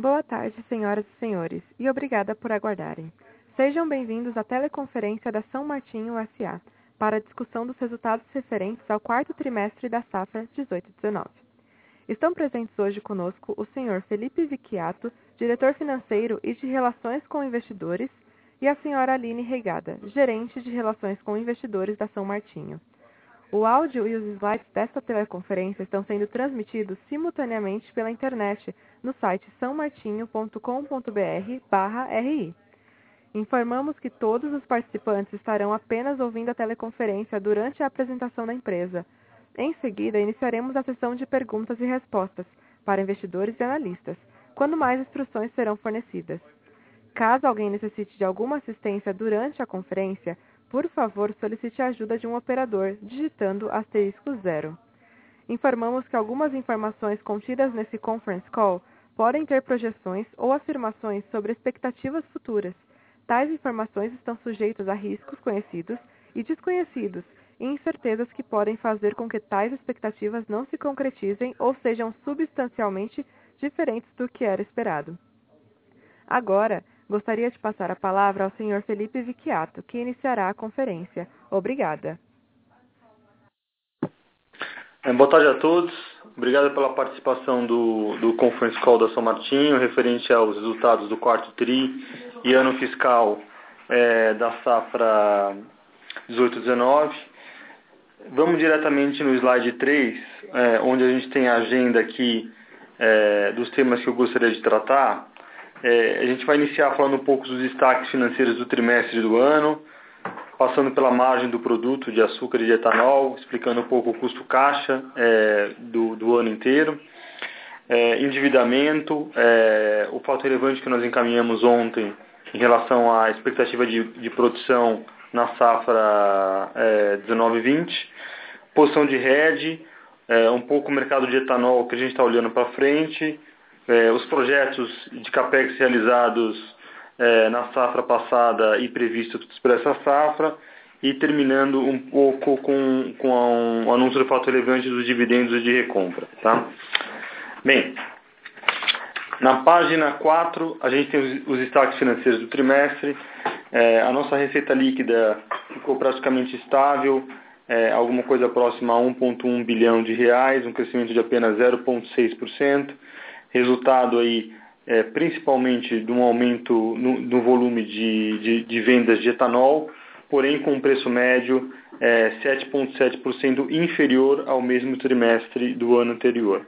Boa tarde, senhoras e senhores, e obrigada por aguardarem. Sejam bem-vindos à teleconferência da São Martinho SA para a discussão dos resultados referentes ao quarto trimestre da safra 18-19. Estão presentes hoje conosco o senhor Felipe Vicchiato, diretor financeiro e de Relações com Investidores, e a senhora Aline Regada, gerente de Relações com Investidores da São Martinho. O áudio e os slides desta teleconferência estão sendo transmitidos simultaneamente pela internet no site sãomartinho.com.br/ri. Informamos que todos os participantes estarão apenas ouvindo a teleconferência durante a apresentação da empresa. Em seguida, iniciaremos a sessão de perguntas e respostas para investidores e analistas, quando mais instruções serão fornecidas. Caso alguém necessite de alguma assistência durante a conferência, por favor, solicite a ajuda de um operador, digitando asterisco zero. Informamos que algumas informações contidas nesse conference call podem ter projeções ou afirmações sobre expectativas futuras. Tais informações estão sujeitas a riscos conhecidos e desconhecidos e incertezas que podem fazer com que tais expectativas não se concretizem ou sejam substancialmente diferentes do que era esperado. Agora, Gostaria de passar a palavra ao Sr. Felipe Vicchiato, que iniciará a conferência. Obrigada. É, boa tarde a todos. Obrigado pela participação do, do Conference Call da São Martinho, referente aos resultados do quarto TRI e ano fiscal é, da safra 18-19. Vamos diretamente no slide 3, é, onde a gente tem a agenda aqui é, dos temas que eu gostaria de tratar. É, a gente vai iniciar falando um pouco dos destaques financeiros do trimestre do ano, passando pela margem do produto de açúcar e de etanol, explicando um pouco o custo caixa é, do, do, ano inteiro. É, endividamento, é, o fato relevante que nós encaminhamos ontem em relação à expectativa de, de produção na safra 19-20, é, posição de hedge, é, um pouco o mercado de etanol que a gente está olhando para frente, é, os projetos de CAPEX realizados é, na safra passada e previstos para essa safra, e terminando um pouco com, com um, um anúncio do fato relevante dos dividendos de recompra. Tá? Bem, na página 4, a gente tem os, os destaques financeiros do trimestre. É, a nossa receita líquida ficou praticamente estável, é, alguma coisa próxima a 1,1 bilhão de reais, um crescimento de apenas 0,6% resultado aí é, principalmente de um aumento no, no volume de, de, de, vendas de etanol, porém com um preço médio é, 7,7% inferior ao mesmo trimestre do ano anterior.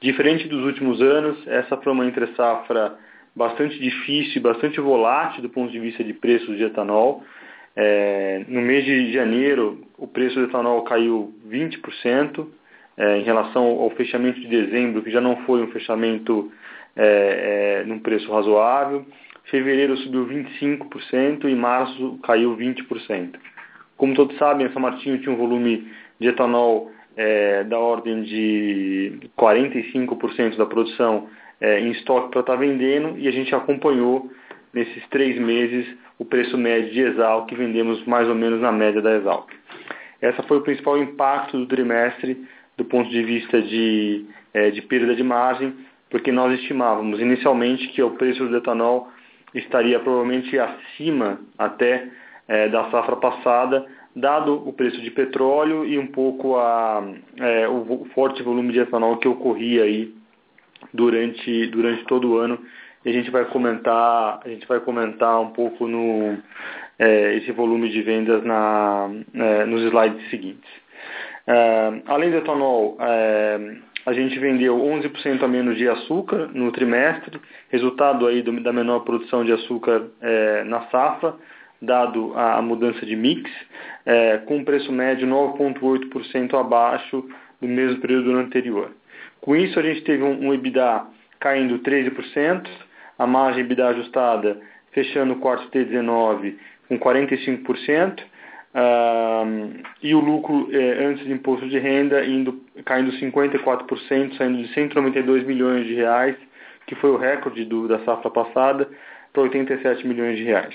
Diferente dos últimos anos, essa foi uma entre-safra bastante difícil e bastante volátil do ponto de vista de preços de etanol. É, no mês de janeiro, o preço do etanol caiu 20%, é, em relação ao fechamento de dezembro, que já não foi um fechamento é, é, num preço razoável. Fevereiro subiu 25% e março caiu 20%. Como todos sabem, São Martinho tinha um volume de etanol é, da ordem de 45% da produção é, em estoque para estar tá vendendo e a gente acompanhou nesses três meses o preço médio de Exalc que vendemos mais ou menos na média da Exalc. Esse foi o principal impacto do trimestre do ponto de vista de, é, de perda de margem, porque nós estimávamos inicialmente que o preço do etanol estaria provavelmente acima até é, da safra passada, dado o preço de petróleo e um pouco a, é, o forte volume de etanol que ocorria aí durante, durante todo o ano. E a gente vai comentar, a gente vai comentar um pouco no, é, esse volume de vendas na, nos slides seguintes. Uh, além do etanol, uh, a gente vendeu 11% a menos de açúcar no trimestre, resultado aí do, da menor produção de açúcar uh, na safra, dado a, a mudança de mix, com um preço médio 9,8% abaixo do mesmo período anterior. Com isso, a gente teve um, um EBITDA caindo 13%, a margem EBITDA ajustada fechando o quarto T19 com 45%, Uh, e o lucro eh, antes de imposto de renda indo, caindo 54%, saindo de 192 milhões de reais, que foi o recorde do, da safra passada, para 87 milhões de reais.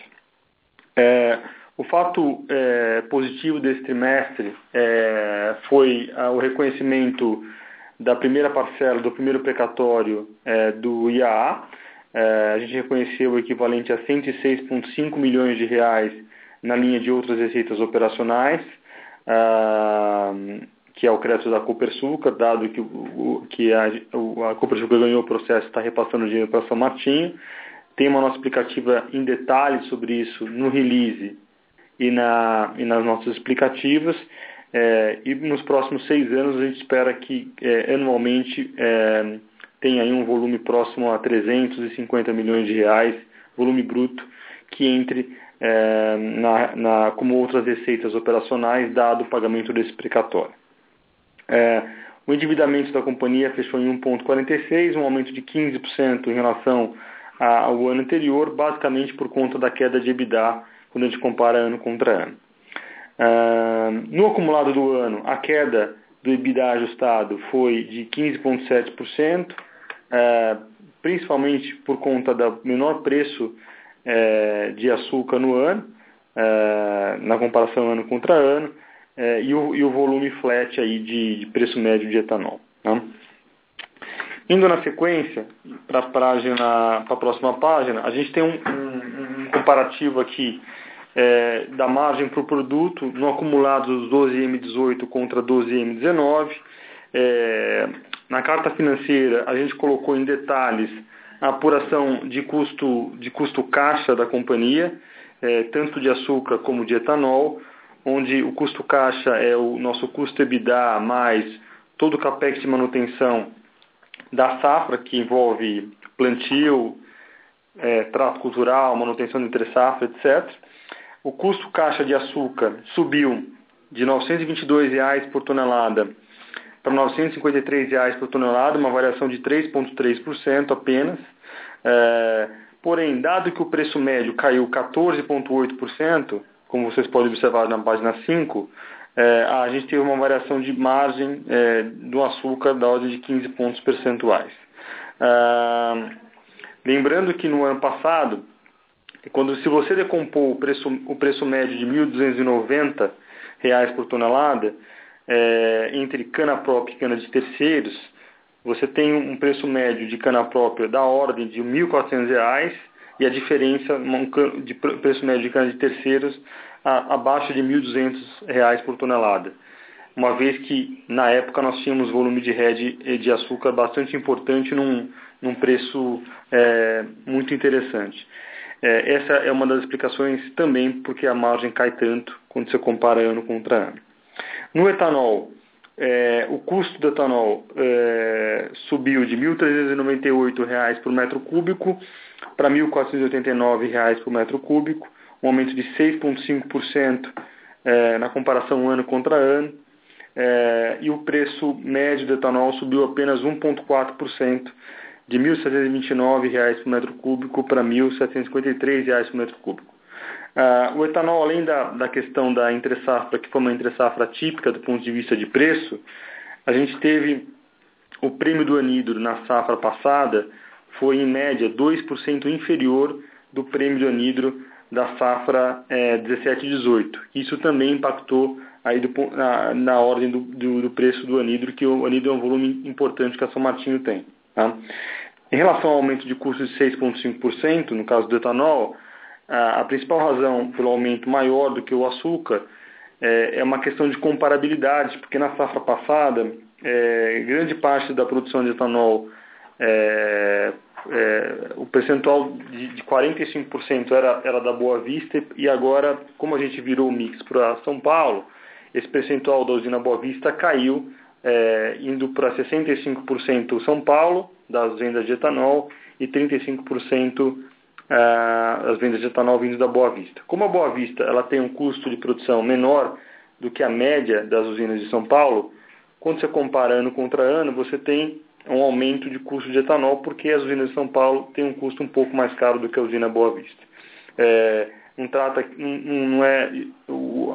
É, o fato é, positivo desse trimestre é, foi ah, o reconhecimento da primeira parcela do primeiro precatório do IAA, a gente reconheceu o equivalente a 106,5 milhões de reais na linha de outras receitas operacionais, ah, que é o crédito da Copersuca, dado que, o, que a, a Copersuca ganhou o processo e está repassando dinheiro para São Martinho. Tem uma nossa explicativa em detalhes sobre isso no release e, na, e nas nossas explicativas. É, e nos próximos seis anos a gente espera que é, anualmente é, tenha aí um volume próximo a 350 milhões de reais, volume bruto, que entre é, na, na, como outras receitas operacionais, dado o pagamento desse precatório. É, o endividamento da companhia fechou em 1,46, um aumento de 15% em relação ao ano anterior, basicamente por conta da queda de EBITDA quando a gente compara ano contra ano. Uh, no acumulado do ano, a queda do EBITDA ajustado foi de 15,7%, uh, principalmente por conta do menor preço uh, de açúcar no ano, é, na comparação ano contra ano, é, e o, e, o, volume flat aí de, de preço médio de etanol. Né? Indo na sequência, para a próxima página, a gente tem um, um, um comparativo aqui é, da margem para o produto no acumulado dos 12M18 contra 12M19. É, na carta financeira, a gente colocou em detalhes apuração de custo, de custo caixa da companhia, é, tanto de açúcar como de etanol, onde o custo caixa é o nosso custo EBITDA mais todo o capex de manutenção da safra, que envolve plantio, é, trato cultural, manutenção de entre safra, etc. O custo caixa de açúcar subiu de 922 reais por tonelada para 953 reais por tonelada, uma variação de 3,3% apenas. É, porém, dado que o preço médio caiu 14,8%, como vocês podem observar na página 5, é, a gente teve uma variação de margem é, do açúcar da ordem de 15 pontos percentuais. Ah, lembrando que no ano passado, quando se você decompor o preço, o preço médio de R$ 1.290 por tonelada, é, entre cana própria e cana de terceiros, você tem um preço médio de cana própria da ordem de R$ 1.400 e a diferença de preço médio de cana de terceiros abaixo de R$ 1.200 por tonelada. Uma vez que, na época, nós tínhamos volume de rede de açúcar bastante importante num, num preço é, muito interessante. É, essa é uma das explicações também porque a margem cai tanto quando você compara ano contra ano. No etanol, é, o custo do etanol é, subiu de R$ 1.398 por metro cúbico para R$ 1.489 por metro cúbico, um aumento de 6,5% é, na comparação ano contra ano, é, e o preço médio do etanol subiu apenas 1,4%, de R$ 1.729 por metro cúbico para R$ 1.753 por metro cúbico. Uh, o etanol, além da, da questão da entre-safra, que foi uma entre-safra típica do ponto de vista de preço, a gente teve o prêmio do anidro na safra passada foi em média 2% inferior do prêmio do anidro da safra é, 17 e 18. Isso também impactou aí do, na, na, ordem do, do, do, preço do anidro, que o anidro é um volume importante que a São Martinho tem. Tá? Em relação ao aumento de custo de 6,5%, no caso do etanol, a, principal razão pelo aumento maior do que o açúcar é, é uma questão de comparabilidade, porque na safra passada, é, grande parte da produção de etanol, é, é o percentual de, de 45% era, era da Boa Vista e agora, como a gente virou o mix para São Paulo, esse percentual da usina Boa Vista caiu, é, indo para 65% São Paulo, das vendas de etanol, e 35% uh, as vendas de etanol vindo da Boa Vista. Como a Boa Vista ela tem um custo de produção menor do que a média das usinas de São Paulo, quando você compara ano contra ano, você tem um aumento de custo de etanol, porque as usinas de São Paulo têm um custo um pouco mais caro do que a usina Boa Vista. É, não trata, não, não é,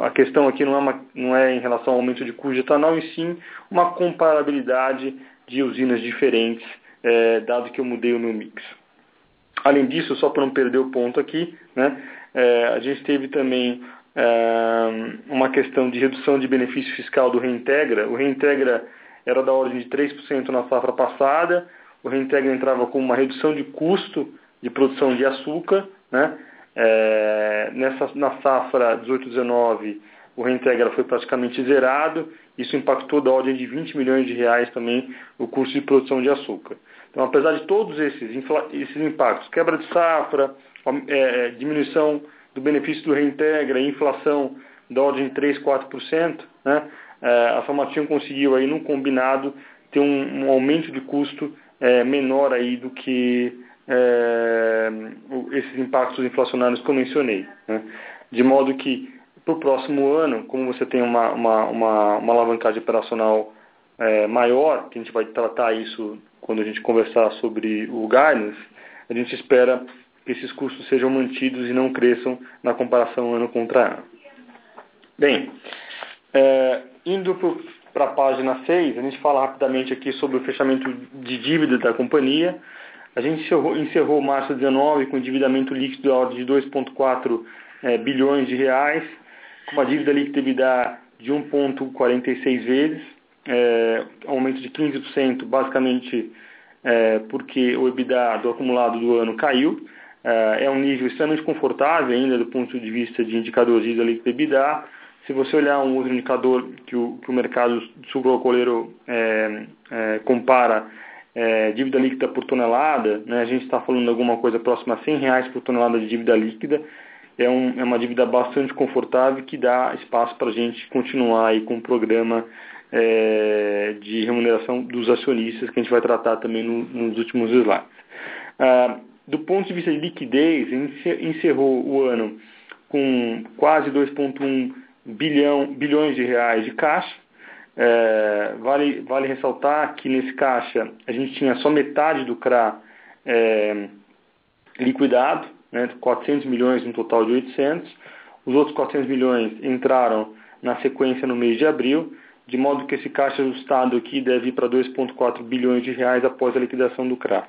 a questão aqui não é, uma, não é em relação ao aumento de custo de etanol, e sim uma comparabilidade de usinas diferentes, é, dado que eu mudei o meu mix. Além disso, só para não perder o ponto aqui, né, é, a gente teve também é, uma questão de redução de benefício fiscal do Reintegra. O Reintegra era da ordem de 3% na safra passada, o Reintegra entrava com uma redução de custo de produção de açúcar. Né? É, nessa, na safra 18-19, o reintegra foi praticamente zerado. Isso impactou da ordem de 20 milhões de reais também o custo de produção de açúcar. Então, apesar de todos esses, esses impactos, quebra de safra, é, diminuição do benefício do reintegra, inflação da ordem de 3, 4%, né, é, a São Martinho conseguiu aí, num combinado, ter um, um aumento de custo é, menor aí do que é, esses impactos inflacionários que eu mencionei. Né? De modo que, para o próximo ano, como você tem uma, uma, uma, uma alavancagem operacional é, maior, que a gente vai tratar isso quando a gente conversar sobre o guidance, a gente espera que esses custos sejam mantidos e não cresçam na comparação ano contra ano. Bem, é, indo para a página 6, a gente fala rapidamente aqui sobre o fechamento de dívida da companhia. A gente encerrou, encerrou março 19 com endividamento líquido da ordem de 2,4 é, bilhões de reais, com uma dívida líquida de 1,46 vezes, é, aumento de 15%, basicamente é, porque o EBITDA do acumulado do ano caiu. É, é um nível extremamente confortável ainda do ponto de vista de indicador de líquida EBITDA se você olhar um outro indicador que o, que o mercado sucroalcooleiro é, é, compara é, dívida líquida por tonelada, né, a gente está falando de alguma coisa próxima a 100 reais por tonelada de dívida líquida, é, um, é uma dívida bastante confortável que dá espaço para a gente continuar aí com o programa é, de remuneração dos acionistas que a gente vai tratar também no, nos últimos slides. Ah, do ponto de vista de liquidez, encerrou o ano com quase 2,1 bilhão, bilhões de reais de caixa. É, vale, vale ressaltar que nesse caixa a gente tinha só metade do CRA é, liquidado, né, 400 milhões no total de 800. Os outros 400 milhões entraram na sequência no mês de abril, de modo que esse caixa ajustado aqui deve ir para 2,4 bilhões de reais após a liquidação do CRA.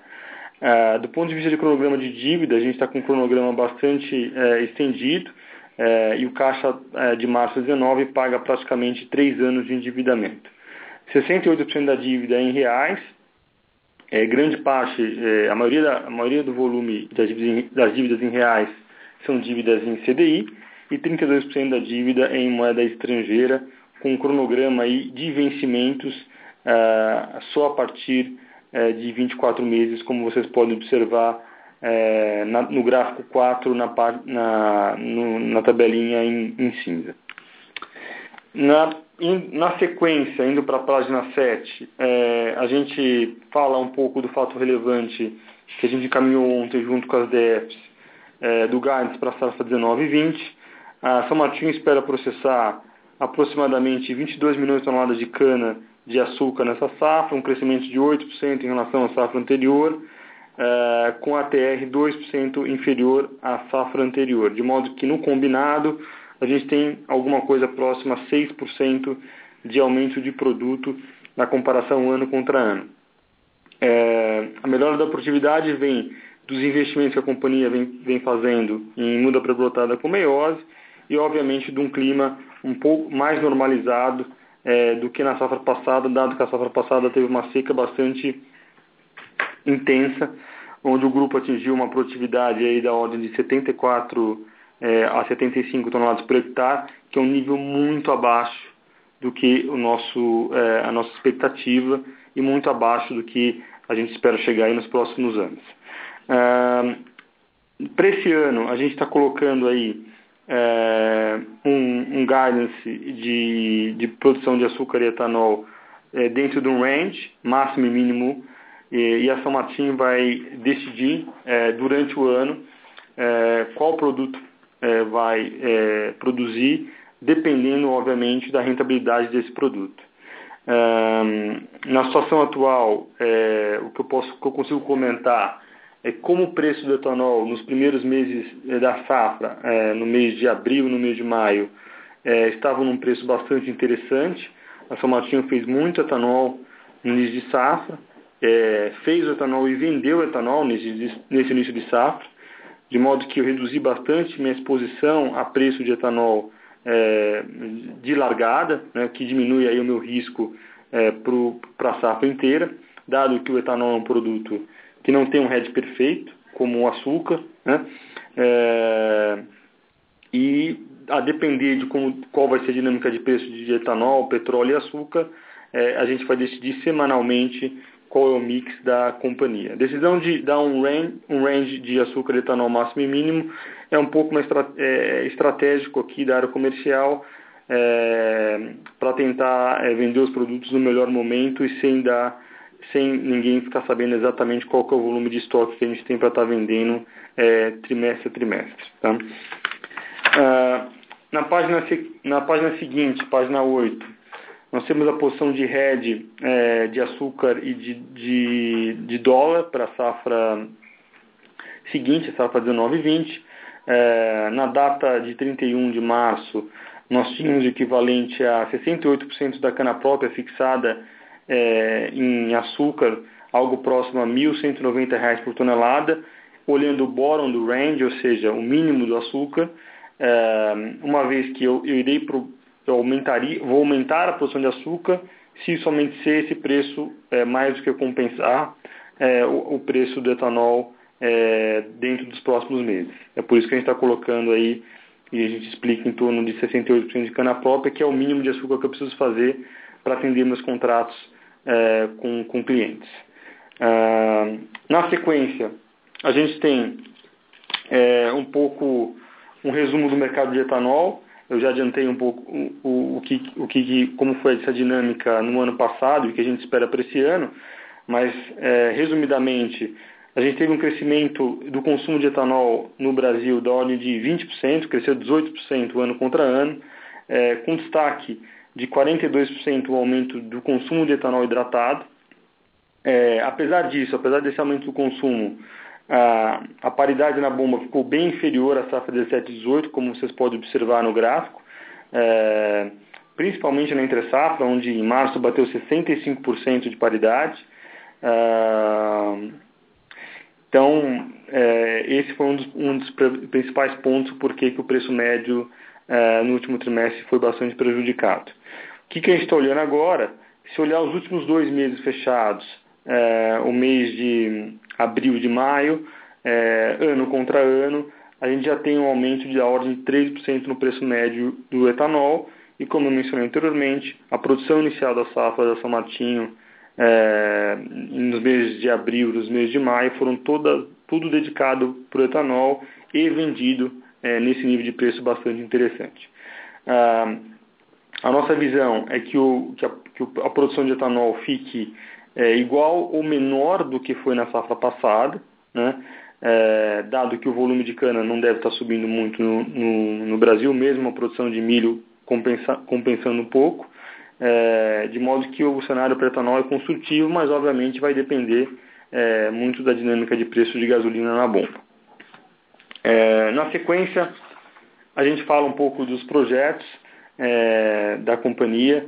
É, do ponto de vista de cronograma de dívida, a gente está com um cronograma bastante é, estendido, é, e o caixa de março 19 paga praticamente três anos de endividamento. 68% da dívida é em reais, grande parte, a, maioria da, a maioria do volume das dívidas, em, das dívidas em reais são dívidas em CDI e 32% da dívida é em moeda estrangeira, com um cronograma aí de vencimentos é, só a partir é, de 24 meses, como vocês podem observar é, na, no gráfico 4, na, na, no, na tabelinha em, em cinza. Na, in, na sequência, indo para a página 7, é, a gente fala um pouco do fato relevante que a gente encaminhou ontem junto com as DFs do guidance para a safra 19 e 20. A São Martinho espera processar aproximadamente 22 milhões de toneladas de cana de açúcar nessa safra, um crescimento de 8% em relação à safra anterior uh, com a TR 2% inferior à safra anterior, de modo que no combinado a gente tem alguma coisa próxima a 6% de aumento de produto na comparação ano contra ano. É, a melhora da produtividade vem dos investimentos que a companhia vem, vem fazendo em muda pré-brotada com meiose e, obviamente, de um clima um pouco mais normalizado é, do que na safra passada, dado que a safra passada teve uma seca bastante intensa, onde o grupo atingiu uma produtividade aí da ordem de 74 é, a 75 toneladas por hectare, que é um nível muito abaixo do que o nosso, é, a nossa expectativa e muito abaixo do que a gente espera chegar aí nos próximos anos. É, Para esse ano, a gente está colocando aí é, um, um guidance de, de produção de açúcar e etanol é, dentro de um range, máximo e mínimo e, a São Martinho vai decidir é, durante o ano é, qual produto é, vai é, produzir, dependendo, obviamente, da rentabilidade desse produto. na situação atual, o que eu, posso, que eu consigo comentar como o preço do etanol nos primeiros meses é, da safra, no mês de abril no mês de maio, estava num preço bastante interessante. A São Martinho fez muito etanol no início de safra, é, fez o etanol e vendeu o etanol nesse, início de safra, de modo que eu reduzi bastante minha exposição a preço de etanol é, de largada, né, que diminui aí o meu risco é, para a safra inteira, dado que o etanol é um produto que não tem um hedge perfeito, como o açúcar, né? É, e a depender de como, qual vai ser a dinâmica de preço de etanol, petróleo e açúcar, é, a gente vai decidir semanalmente qual é o mix da companhia. A decisão de dar um range, um range de açúcar e etanol máximo e mínimo é um pouco mais é, estratégico aqui da área comercial é, para tentar é, vender os produtos no melhor momento e sem dar sem ninguém ficar sabendo exatamente qual é o volume de estoque que a gente tem para estar tá vendendo é, trimestre a trimestre. Tá? Ah, na, página, na página seguinte, página 8, nós temos a posição de hedge é, de açúcar e de, de, de dólar para a safra seguinte, safra 19 e 20. É, na data de 31 de março, nós tínhamos o equivalente a 68% da cana própria fixada é, em açúcar, algo próximo a R$ 1.190 por tonelada, olhando o bottom do range, ou seja, o mínimo do açúcar, é, uma vez que eu, eu irei pro, eu aumentaria, vou aumentar a produção de açúcar se somente se esse preço é, mais do que compensar é, o, o, preço do etanol é, dentro dos próximos meses. É por isso que a gente está colocando aí, e a gente explica em torno de 68% de cana própria, que é o mínimo de açúcar que eu preciso fazer para atender meus contratos é, com, com clientes. Ah, na sequência, a gente tem é, um pouco um resumo do mercado de etanol. Eu já adiantei um pouco o, o, o, que, o que, como foi essa dinâmica no ano passado e o que a gente espera para esse ano, mas é, resumidamente, a gente teve um crescimento do consumo de etanol no Brasil da ordem de 20%, cresceu 18% ano contra ano, é, com destaque de 42% o aumento do consumo de etanol hidratado. É, apesar disso, apesar desse aumento do consumo, a, a paridade na bomba ficou bem inferior à safra 17 18, como vocês podem observar no gráfico, é, principalmente na entre safra, onde em março bateu 65% de paridade. É, então, é, esse foi um dos, um dos, principais pontos por que o preço médio é, no último trimestre foi bastante prejudicado. O que, que a gente está olhando agora? Se olhar os últimos dois meses fechados, é, o mês de abril de maio, é, ano contra ano, a gente já tem um aumento de ordem de 3% no preço médio do etanol e, como eu mencionei anteriormente, a produção inicial da safra da São Martinho é, nos meses de abril, nos meses de maio, foram toda, tudo dedicado para o etanol e vendido é, nesse nível de preço bastante interessante. Ah, a nossa visão é que, o, que, a, que a produção de etanol fique é, igual ou menor do que foi na safra passada, né? É, dado que o volume de cana não deve estar subindo muito no, no, no Brasil, mesmo a produção de milho compensa, compensando um pouco, é, de modo que o cenário para etanol é construtivo, mas obviamente vai depender é, muito da dinâmica de preço de gasolina na bomba. É, na sequência, a gente fala um pouco dos projetos é, da companhia,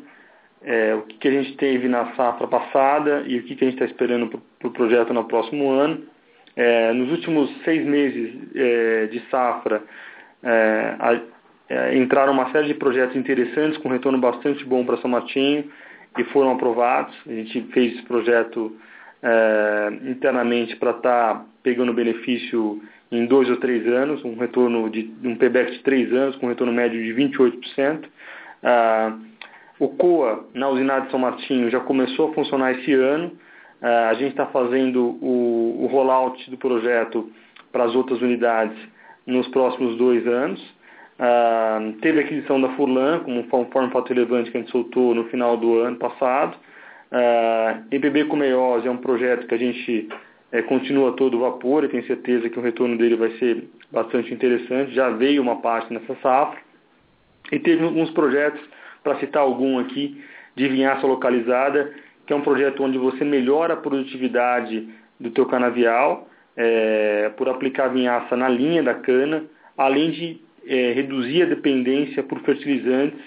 é, o que, que, a gente teve na safra passada e o que, que a gente está esperando para o pro projeto no próximo ano. É, nos últimos seis meses é, de safra, é, a, entraram uma série de projetos interessantes com retorno bastante bom para São Martinho e foram aprovados. A gente fez esse projeto internamente para estar tá pegando benefício em dois ou três anos, um retorno de um payback de três anos com retorno médio de 28%. Ah, o COA na usinada de São Martinho já começou a funcionar esse ano. Uh, a gente está fazendo o, o rollout do projeto para as outras unidades nos próximos dois anos. Uh, teve a aquisição da Furlan, como um forma fato relevante que a gente soltou no final do ano passado. Uh, MPB com Meiose é um projeto que a gente é, continua todo vapor e tenho certeza que o retorno dele vai ser bastante interessante. Já veio uma parte nessa safra. E teve alguns projetos para citar algum aqui, de vinhaça localizada, que é um projeto onde você melhora a produtividade do teu canavial é, por aplicar vinhaça na linha da cana, além de é, reduzir a dependência por fertilizantes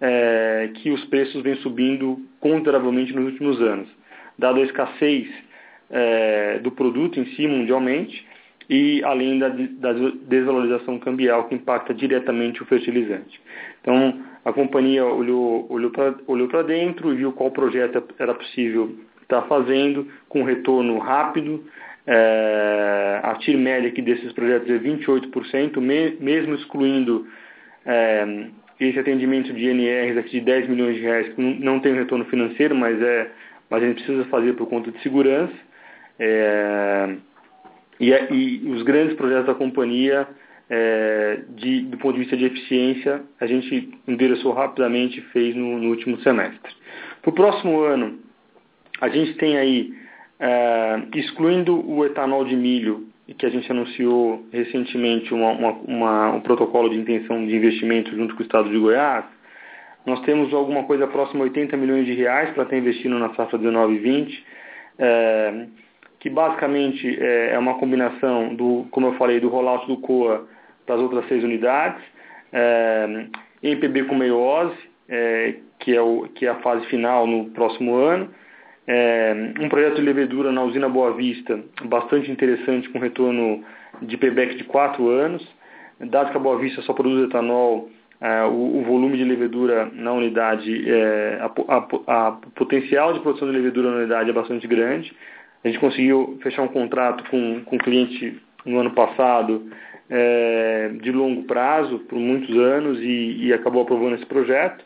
é, que os preços vêm subindo consideravelmente nos últimos anos. Dado a escassez é, do produto em si mundialmente e além da, da desvalorização cambial que impacta diretamente o fertilizante. Então, a companhia olhou, olhou para dentro e viu qual projeto era possível estar fazendo, com retorno rápido, É, a TIR média aqui desses projetos é 28%, me, mesmo excluindo é, esse atendimento de NRs aqui de 10 milhões de reais, que não tem retorno financeiro, mas, é, mas a gente precisa fazer por conta de segurança. É, e, é, e, os grandes projetos da companhia, é, de, do ponto de vista de eficiência, a gente endereçou rapidamente e fez no, no último semestre. Para o próximo ano, a gente tem aí, é, excluindo o etanol de milho, que a gente anunciou recentemente uma, uma, uma, um protocolo de intenção de investimento junto com o Estado de Goiás, nós temos alguma coisa próxima a 80 milhões de reais para estar investindo na safra 19 e 20, é, que basicamente é, é, uma combinação do, como eu falei, do rollout do COA para as outras seis unidades, é, MPB com meiose, é, que, é o, que é a fase final no próximo ano, é, um projeto de levedura na usina Boa Vista, bastante interessante, com retorno de payback de 4 anos. Dado que a Boa Vista só produz etanol, é, o, o, volume de levedura na unidade, é, a, a, a, potencial de produção de levedura na unidade é bastante grande. A gente conseguiu fechar um contrato com, com um cliente no ano passado é, de longo prazo, por muitos anos, e, e, acabou aprovando esse projeto.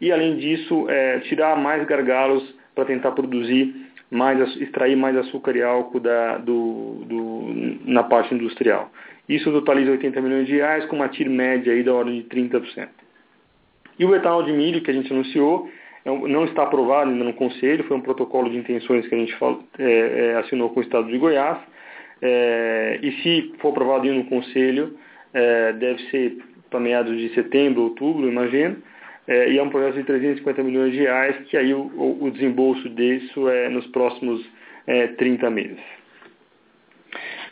E, além disso, é, tirar mais gargalos para tentar produzir mais, extrair mais açúcar e álcool da, do, do, na parte industrial. Isso totaliza 80 milhões de reais, com uma TIR média aí da ordem de 30%. E o etanol de milho que a gente anunciou não está aprovado ainda no Conselho, foi um protocolo de intenções que a gente é, é, assinou com o Estado de Goiás. É, e se for aprovado no Conselho, é, deve ser para meados de setembro, outubro, imagino é, e é um projeto de 350 milhões de reais, que aí o, desembolso disso é nos próximos é, 30 meses.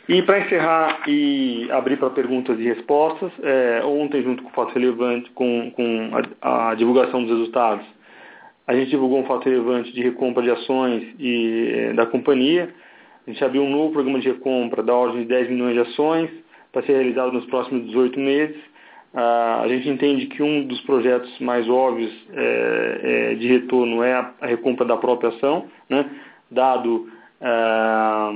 E para encerrar e abrir para perguntas e respostas, é, ontem, junto com o fato relevante, com, com a, a, divulgação dos resultados, a gente divulgou um fato relevante de recompra de ações e, é, da companhia. A gente abriu um novo programa de recompra da ordem de 10 milhões de ações, para ser realizado nos próximos 18 meses. Ah, a gente entende que um dos projetos mais óbvios é, é, de retorno é a, recompra da própria ação, né? dado ah,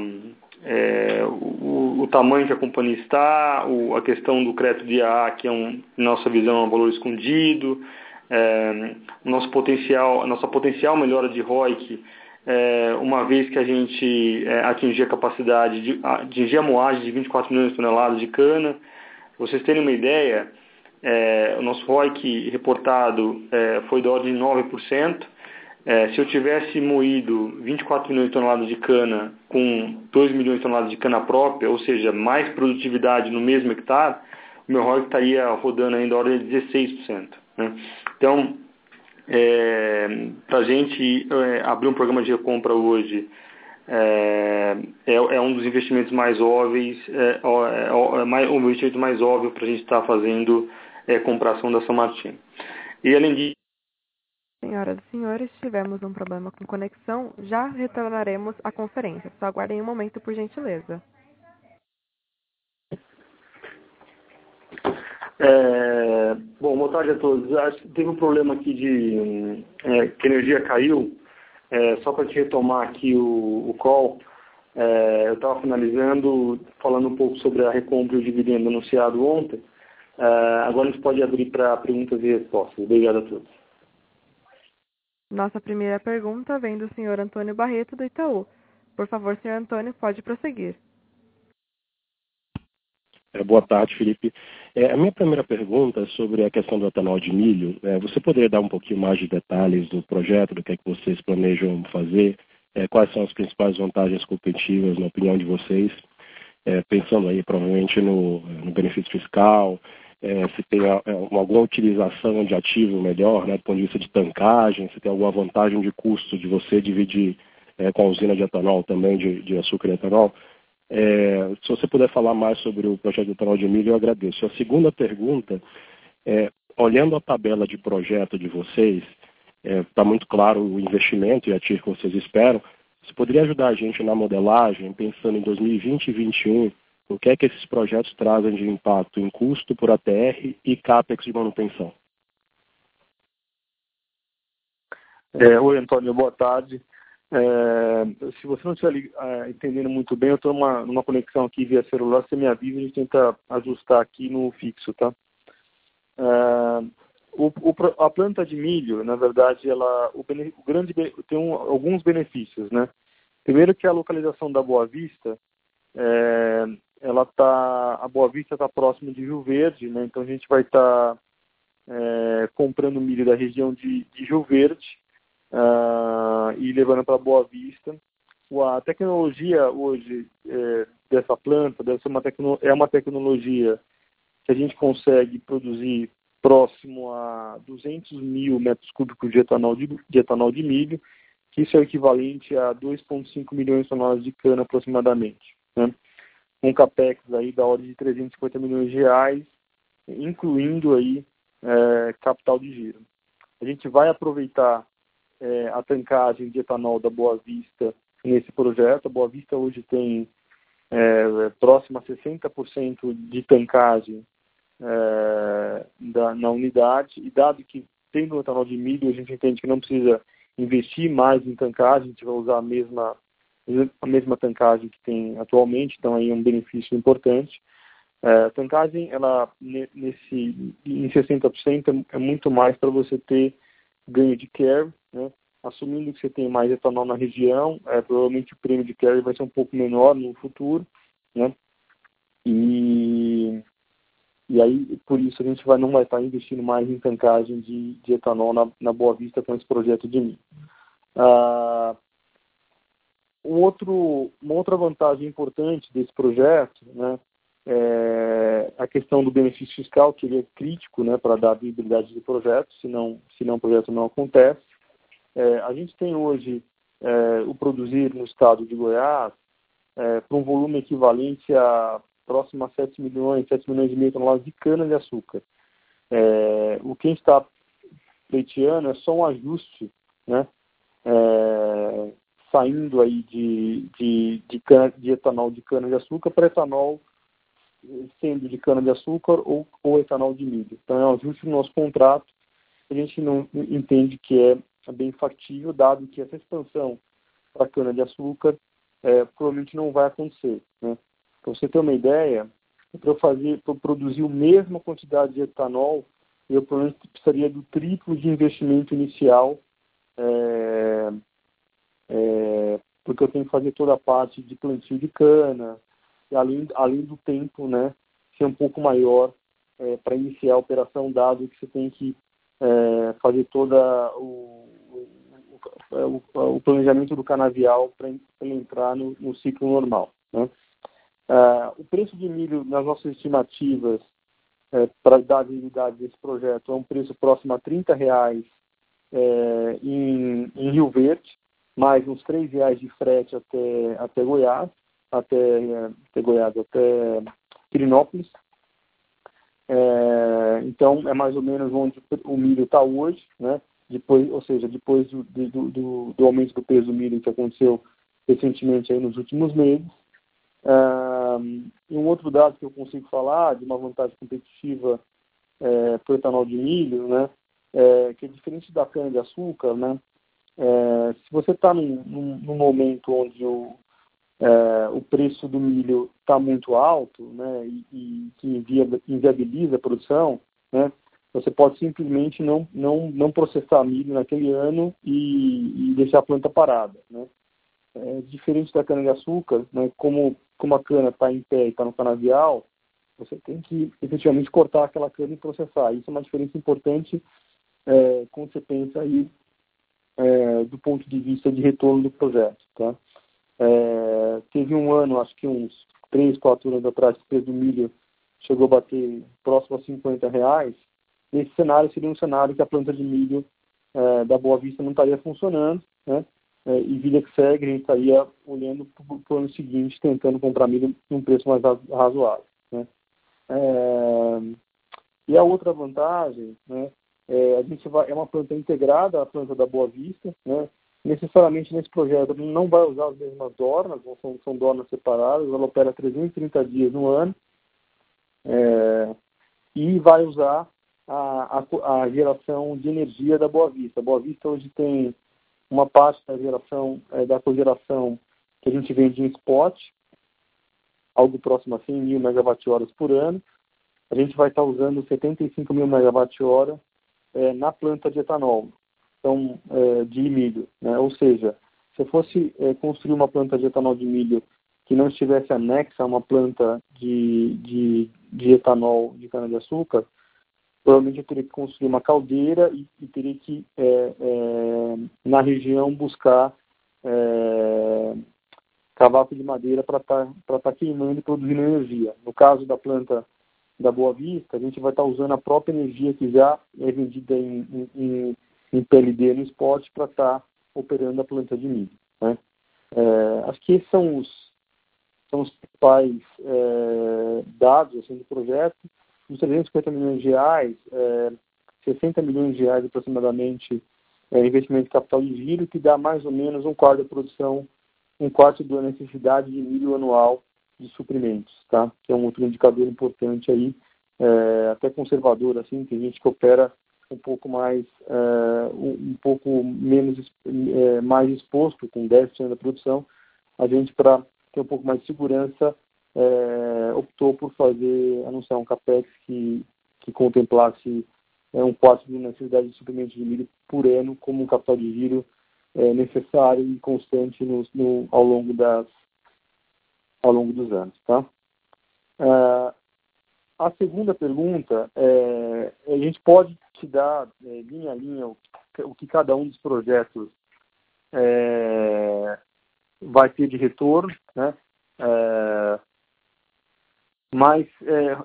o, tamanho que a companhia está, a questão do crédito de AA, que é um, nossa visão, é um valor escondido, é, nosso potencial, nossa potencial melhora de ROIC, é, uma vez que a gente é, atingir a capacidade de atingir a moagem de 24 milhões de toneladas de cana. Vocês terem uma ideia, é, o nosso ROIC reportado foi da ordem de 9%. É, se eu tivesse moído 24 milhões de toneladas de cana com 2 milhões de toneladas de cana própria, ou seja, mais produtividade no mesmo hectare, o meu ROIC estaria rodando ainda a ordem de 16%. Né? Então, é, para a gente é, abrir um programa de recompra hoje, é, é, é, um dos investimentos mais óbvios, é, é, é um investimento mais óbvio para a gente estar tá fazendo é, compração da São Martin. E além disso, Senhoras e senhores, tivemos um problema com conexão, já retornaremos à conferência. Só aguardem um momento, por gentileza. É, bom, boa tarde a todos. Teve um problema aqui de é, que a energia caiu. É, só para te retomar aqui o, o call, é, eu estava finalizando falando um pouco sobre a recompra e o dividendo anunciado ontem. Uh, agora a gente pode abrir para perguntas e respostas. Obrigado a todos. Nossa primeira pergunta vem do senhor Antônio Barreto, do Itaú. Por favor, senhor Antônio, pode prosseguir. É, boa tarde, Felipe. É, a minha primeira pergunta é sobre a questão do etanol de milho. É, você poderia dar um pouquinho mais de detalhes do projeto, do que é que vocês planejam fazer? É, quais são as principais vantagens competitivas, na opinião de vocês? É, pensando aí, provavelmente, no, no benefício fiscal, é, se tem a, alguma utilização de ativo melhor, né, do ponto de vista de tancagem, se tem alguma vantagem de custo de você dividir com a usina de etanol também, de, de açúcar e etanol. É, se você puder falar mais sobre o projeto de etanol de milho, eu agradeço. A segunda pergunta, é, olhando a tabela de projeto de vocês, está é, muito claro o investimento e a TIR que vocês esperam. Você poderia ajudar a gente na modelagem, pensando em 2020 e 2021, o que é que esses projetos trazem de impacto em custo por ATR e CAPEX de manutenção? É, oi, Antônio, boa tarde. É, se você não estiver uh, entendendo muito bem, eu estou numa, numa conexão aqui via celular, você me avisa e a gente tenta ajustar aqui no fixo, tá? Uh, o, o, a planta de milho, na verdade, ela o, o grande tem um, alguns benefícios, né? Primeiro que a localização da Boa Vista, é, ela tá, a Boa Vista está próximo de Rio Verde, né? Então a gente vai estar tá, é, comprando milho da região de, de Rio Verde uh, e levando para Boa Vista. A tecnologia hoje é, dessa planta deve ser uma tecno, é uma tecnologia que a gente consegue produzir próximo a 200 mil metros cúbicos de etanol de, de etanol de milho, que isso é o equivalente a 2,5 milhões de toneladas de cana aproximadamente. Né? Um capex aí da ordem de 350 milhões de reais, incluindo aí é, capital de giro. A gente vai aproveitar é, a tancagem de etanol da Boa Vista nesse projeto. A Boa Vista hoje tem é, próximo a 60% de tancagem é, da, na unidade, e dado que tem o etanol de milho, a gente entende que não precisa investir mais em tancagem, a gente vai usar a mesma, a mesma tancagem que tem atualmente, então aí é um benefício importante. É, tancagem, ela, nesse, em 60% é, é muito mais para você ter ganho de care, né? assumindo que você tem mais etanol na região, é, provavelmente o prêmio de carry vai ser um pouco menor no futuro, né? E, e aí, por isso, a gente vai, não vai estar investindo mais em tancagem de, de etanol na, na Boa Vista com esse projeto de mim. Ah, um outro, uma outra vantagem importante desse projeto, né, é a questão do benefício fiscal, que ele é crítico né, para dar viabilidade do projeto, senão, senão o projeto não acontece. É, a gente tem hoje é, o produzir no estado de Goiás é, para um volume equivalente a próximo a 7 milhões, 7 milhões e meio de toneladas de cana-de-açúcar. É, o que a gente está pleiteando é só um ajuste, né, é, saindo aí de, de, de, cana, de etanol de cana-de-açúcar para etanol sendo de cana-de-açúcar ou, ou etanol de milho. Então é um ajuste no nosso contrato, a gente não entende que é é bem factível, dado que essa expansão para cana-de-açúcar é, provavelmente não vai acontecer. Né? Para você ter uma ideia, para eu produzir a mesma quantidade de etanol, eu provavelmente precisaria do triplo de investimento inicial, é, é, porque eu tenho que fazer toda a parte de plantio de cana, além, além do tempo, né, ser um pouco maior é, para iniciar a operação, dado que você tem que é, fazer toda o, o, o, planejamento do canavial para entrar no, no, ciclo normal. Né? Uh, o preço de milho nas nossas estimativas é, para dar visibilidade desse projeto é um preço próximo a 30 reais é, em, em, Rio Verde, mais uns 3 reais de frete até, até Goiás, até, até Goiás, até Pirinópolis. É, então, é mais ou menos onde o milho está hoje, né? depois, ou seja, depois do, do, do, do, aumento do peso do milho que aconteceu recentemente aí nos últimos meses. Um, e um outro dado que eu consigo falar de uma vantagem competitiva é, para o etanol de milho, né, é, que é diferente da cana-de-açúcar, né, é, se você está num, num, num, momento onde o, é, o preço do milho está muito alto né, e, que inviabiliza a produção, né, você pode simplesmente não, não, não processar milho naquele ano e, e deixar a planta parada. Né? É, diferente da cana-de-açúcar, né, como, como a cana está em pé e está no canavial, você tem que efetivamente cortar aquela cana e processar. Isso é uma diferença importante é, quando você pensa aí é, do ponto de vista de retorno do projeto. Tá? É, teve um ano, acho que uns 3, 4 anos atrás, o preço do milho chegou a bater próximo a 50 reais. Nesse cenário, seria um cenário que a planta de milho é, da Boa Vista não estaria funcionando, né? É, e vida que segue, a gente estaria olhando para o ano seguinte, tentando comprar milho num preço mais razoável. Né? É, e a outra vantagem, né, é, a gente vai, é uma planta integrada à planta da Boa Vista, né? Necessariamente nesse projeto não vai usar as mesmas dornas, são, são dornas separadas, ela opera 330 dias no ano, é, e vai usar a, a, a, geração de energia da Boa Vista. A Boa Vista hoje tem uma parte da geração, é, da cogeração que a gente vende em spot, algo próximo a 100 mil megawatt-horas por ano. A gente vai estar usando 75 mil megawatt-hora é, na planta de etanol, então, é, de milho. Né? Ou seja, se eu fosse é, construir uma planta de etanol de milho que não estivesse anexa a uma planta de, de, de etanol de cana-de-açúcar, provavelmente eu teria que construir uma caldeira e, e teria que, é, na região, buscar cavaco de madeira para estar tá, tá queimando e produzindo energia. No caso da planta da Boa Vista, a gente vai estar tá usando a própria energia que já é vendida em, em PLD no spot para estar tá operando a planta de milho. Né? É, acho que esses são os, são os principais é, dados assim, do projeto. Os 350 milhões de reais, é, 60 milhões de reais aproximadamente é, investimento de capital de giro, que dá mais ou menos um quarto da produção um quarto da necessidade de milho anual de suprimentos, tá? Que é um outro indicador importante aí, é, até conservador, assim, tem gente que opera um pouco mais, é, um, pouco menos, é, mais exposto, com 10% da produção, a gente, para ter um pouco mais de segurança, é, optou por fazer, anunciar um CAPEX que, que contemplasse um quarto da necessidade de suprimentos de milho por ano como um capital de giro necessário e constante no, no, ao longo das ao longo dos anos, tá? A segunda pergunta é, a gente pode te dar é, linha a linha o, o, que cada um dos projetos é, vai ter de retorno, né? É, mas, é,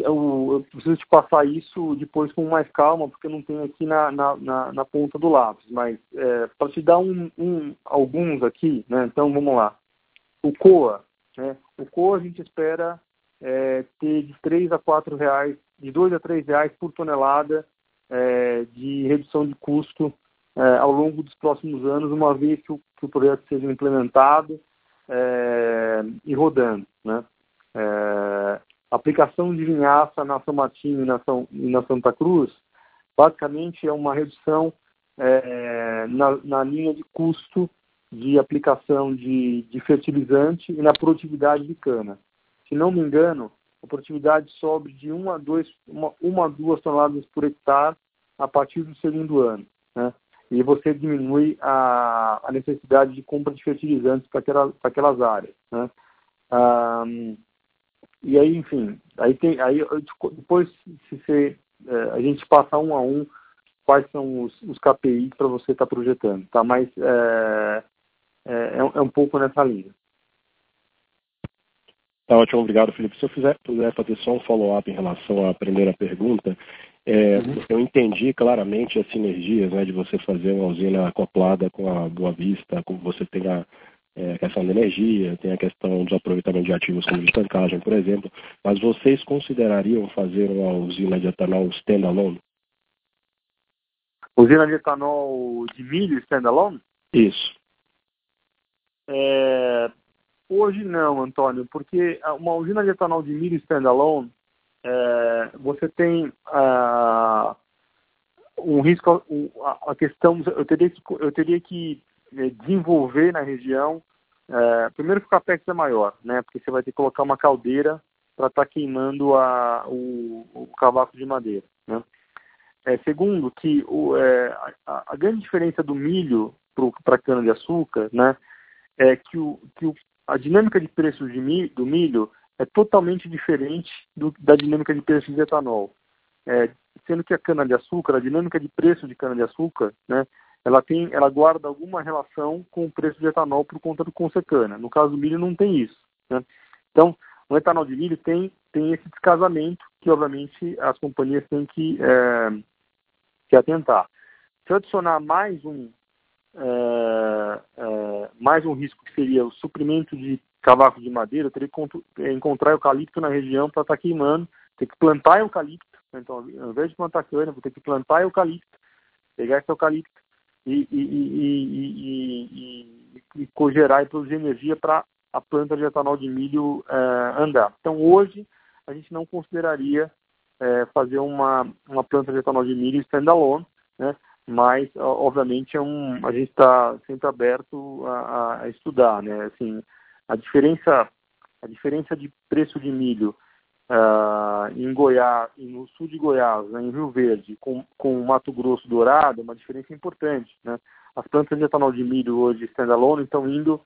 eu, preciso te passar isso depois com mais calma, porque eu não tenho aqui na, na, na, na ponta do lápis. Mas é, para te dar um, um, alguns aqui, né, então vamos lá. O COA, né, o COA a gente espera é, ter de 3 a 4 reais, de 2 a 3 reais por tonelada é, de redução de custo é, ao longo dos próximos anos, uma vez que o, que o projeto seja implementado é, e rodando. Né? É, aplicação de vinhaça na São Martinho e na, São, e na Santa Cruz, basicamente é uma redução é, na, na, linha de custo de aplicação de, de, fertilizante e na produtividade de cana. Se não me engano, a produtividade sobe de 1 a 2, uma, a 2 toneladas por hectare a partir do segundo ano. Né? E você diminui a, a necessidade de compra de fertilizantes para aquela, aquelas áreas. Né? E aí, enfim, aí tem, aí depois se você, é, a gente passa um a um quais são os, os KPIs para você estar tá projetando, tá? Mas é, é, é, é, um pouco nessa linha. Tá ótimo, obrigado, Felipe. Se eu fizer, puder fazer só um follow-up em relação à primeira pergunta, é, uhum. eu entendi claramente as sinergias né, de você fazer uma usina acoplada com a Boa Vista, como você tem a, é, questão da energia, tem a questão dos aproveitamentos de ativos como de estancagem, por exemplo, mas vocês considerariam fazer uma usina de etanol standalone? Usina de etanol de milho standalone? Isso. É, hoje não, Antônio, porque uma usina de etanol de milho standalone, é, você tem uh, um risco, a, questão, eu teria que, eu teria que é, desenvolver na região é, primeiro que o capex é maior, né? Porque você vai ter que colocar uma caldeira para estar tá queimando a, o, o cavaco de madeira, né? É, segundo, que o, é, a, a, grande diferença do milho para a cana-de-açúcar, né, é que, o, que o, a dinâmica de preços de milho, do milho é totalmente diferente do, da dinâmica de preços de etanol. É, sendo que a cana-de-açúcar, a dinâmica de preço de cana-de-açúcar, né, ela tem, ela guarda alguma relação com o preço de etanol por conta do consecana. No caso do milho não tem isso. Né? Então, o etanol de milho tem, tem esse descasamento que, obviamente, as companhias têm que, é, que atentar. Se eu adicionar mais um, é, é, mais um risco que seria o suprimento de cavaco de madeira, eu teria que encontrar eucalipto na região para estar tá queimando, ter que plantar eucalipto. Então, ao invés de plantar cana, vou ter que plantar eucalipto, pegar esse eucalipto, e, e, e, e cogerar e produzir energia para a planta de etanol de milho andar. Então, hoje, a gente não consideraria fazer uma, uma planta de etanol de milho standalone, né? Mas obviamente é um, a gente está sempre aberto a, a, estudar, né? Assim, a diferença, a diferença de preço de milho uh, em Goiás, no sul de Goiás, né, em Rio Verde, com, com Mato Grosso Dourado, é uma diferença importante, né? As plantas de etanol de milho hoje standalone estão indo,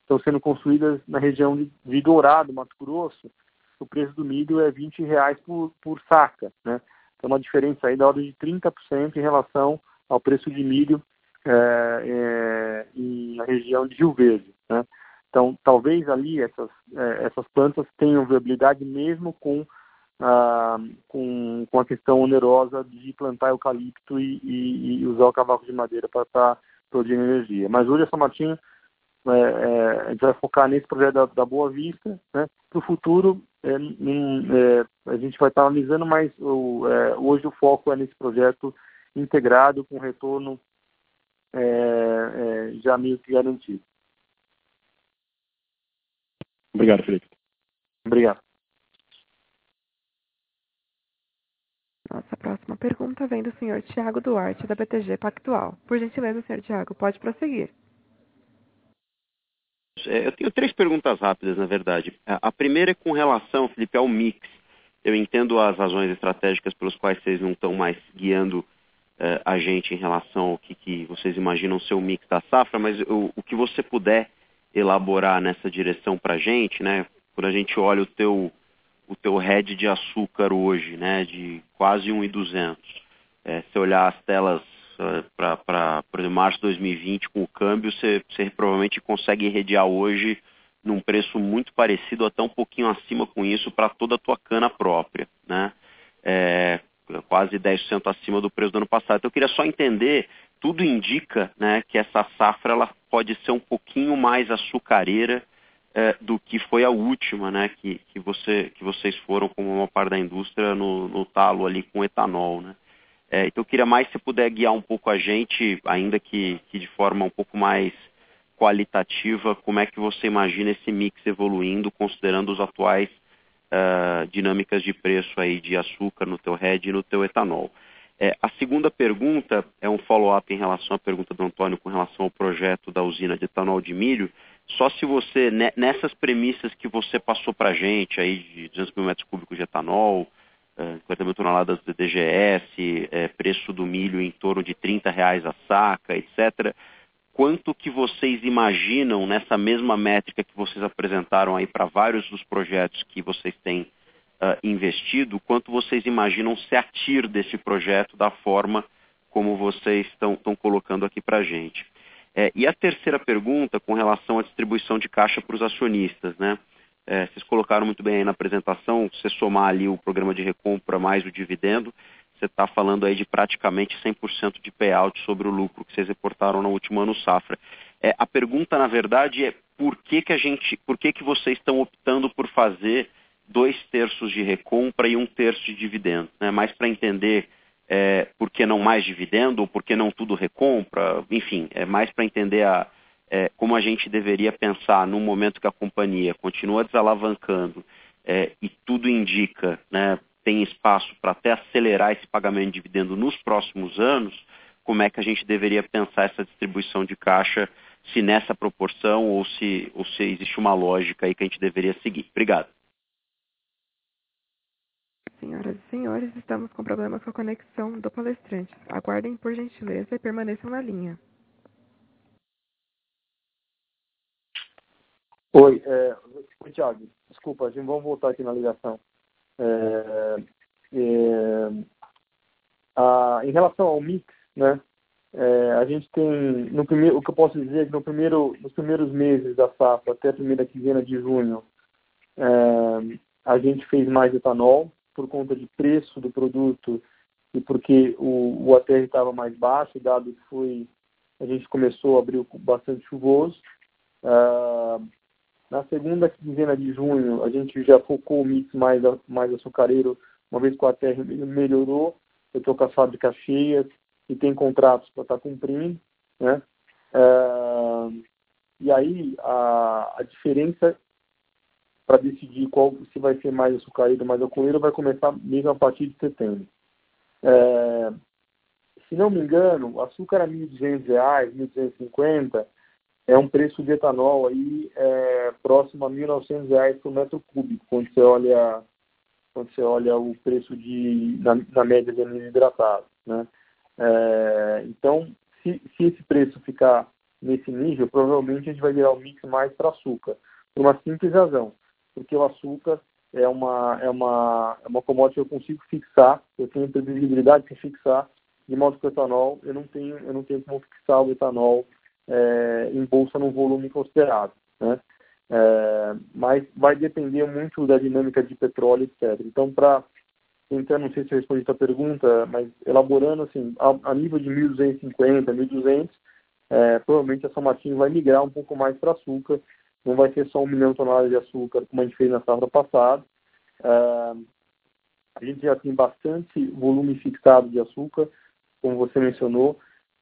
estão sendo construídas na região de, de Dourado, Mato Grosso. O preço do milho é 20 reais por, por saca, né? Então, uma diferença aí da ordem de 30% em relação ao preço de milho é, é, região de Rio Verde. Né? Então, talvez ali essas, é, essas plantas tenham viabilidade mesmo com, ah, com, com a questão onerosa de plantar eucalipto e, e, e usar o cavaco de madeira para estar produzindo energia. Mas hoje a São Martinho é, é, a gente vai focar nesse projeto da, da Boa Vista. Né? Para o futuro, é, a gente vai estar analisando, mas o, hoje o foco é nesse projeto integrado com retorno é, é, já meio que garantido. Obrigado, Felipe. Obrigado. Nossa próxima pergunta vem do senhor Tiago Duarte, da BTG Pactual. Por gentileza, senhor Tiago, pode prosseguir. É, eu tenho três perguntas rápidas, na verdade. A primeira é com relação, Felipe, ao mix. Eu entendo as razões estratégicas pelas quais vocês não estão mais guiando uh, a gente em relação ao que, que, vocês imaginam ser o mix da safra, mas o, o que você puder elaborar nessa direção para a gente, né? Quando a gente olha o teu, o teu head de açúcar hoje, né? De quase 1,200. É, se olhar as telas uh, para, por exemplo, março de 2020 com o câmbio, você, provavelmente consegue irradiar hoje num preço muito parecido, até um pouquinho acima com isso, para toda a tua cana própria, né? É, quase 10% acima do preço do ano passado. Então eu queria só entender, tudo indica né, que essa safra ela pode ser um pouquinho mais açucareira é, do que foi a última, né, que, que, você, que vocês foram como uma parte da indústria no, no talo ali com etanol. Né? É, então eu queria mais se puder guiar um pouco a gente, ainda que, que de forma um pouco mais qualitativa, como é que você imagina esse mix evoluindo, considerando os atuais uh, dinâmicas de preço aí de açúcar no teu RED e no teu etanol. É, a segunda pergunta é um follow-up em relação à pergunta do Antônio com relação ao projeto da usina de etanol de milho. Só se você, nessas premissas que você passou para a gente, aí de 200 mil metros cúbicos de etanol, 50 mil toneladas de DGS, é, preço do milho em torno de 30 reais a saca, etc quanto que vocês imaginam nessa mesma métrica que vocês apresentaram aí para vários dos projetos que vocês têm uh, investido, quanto vocês imaginam se atir desse projeto da forma como vocês estão colocando aqui para a gente. É, e a terceira pergunta com relação à distribuição de caixa para os acionistas, né? É, vocês colocaram muito bem aí na apresentação, se somar ali o programa de recompra mais o dividendo, você está falando aí de praticamente 100% de payout sobre o lucro que vocês reportaram no último ano safra. É, a pergunta, na verdade, é por que, que a gente, por que, que vocês estão optando por fazer dois terços de recompra e um terço de dividendo? Né? Mais para entender é, por que não mais dividendo ou por que não tudo recompra, enfim, é mais para entender a, é, como a gente deveria pensar no momento que a companhia continua desalavancando é, e tudo indica, né, tem espaço para até acelerar esse pagamento de dividendo nos próximos anos, como é que a gente deveria pensar essa distribuição de caixa, se nessa proporção ou se, ou se existe uma lógica aí que a gente deveria seguir. Obrigado. Senhoras e senhores, estamos com problemas com a conexão do palestrante. Aguardem por gentileza e permaneçam na linha. Oi, é, Tiago, desculpa, a gente vamos voltar aqui na ligação. É, é, a, em relação ao mix, né, é, a gente tem, no primeiro, o que eu posso dizer é que no primeiro, nos primeiros meses da safra, até a primeira quinzena de junho, é, a gente fez mais etanol por conta de preço do produto e porque o, o ATR estava mais baixo, dado que foi, a gente começou a abrir bastante chuvoso. Uh, na segunda quinzena de junho, a gente já focou o mix mais, mais açucareiro, uma vez que a terra melhorou, eu estou com as fábricas cheias e tem contratos para estar tá cumprindo, né? É, e aí, a, a diferença para decidir qual se vai ser mais açucareiro ou mais alcooleiro vai começar mesmo a partir de setembro. É, se não me engano, açúcar a R$ 1.200, R$ 1.250, é um preço de etanol aí é, próximo a R$ 1.900 por metro cúbico, quando você olha, quando você olha o preço de, na, na média de anil hidratado. Né? É, então, se, se esse preço ficar nesse nível, provavelmente a gente vai virar o mix mais para açúcar, por uma simples razão, porque o açúcar é uma, é uma, é uma commodity que eu consigo fixar, eu tenho previsibilidade para fixar, de modo que o etanol, eu não tenho, eu não tenho como fixar o etanol é, em bolsa num volume considerado. Né? É, mas vai depender muito da dinâmica de petróleo, etc. Então, para então, não sei se eu respondi a pergunta, mas elaborando assim, a, a nível de 1.250, 1.200, é, provavelmente a São Martinho vai migrar um pouco mais para açúcar, não vai ser só um milhão de toneladas de açúcar, como a gente fez na safra passada. É, a gente já tem bastante volume fixado de açúcar, como você mencionou,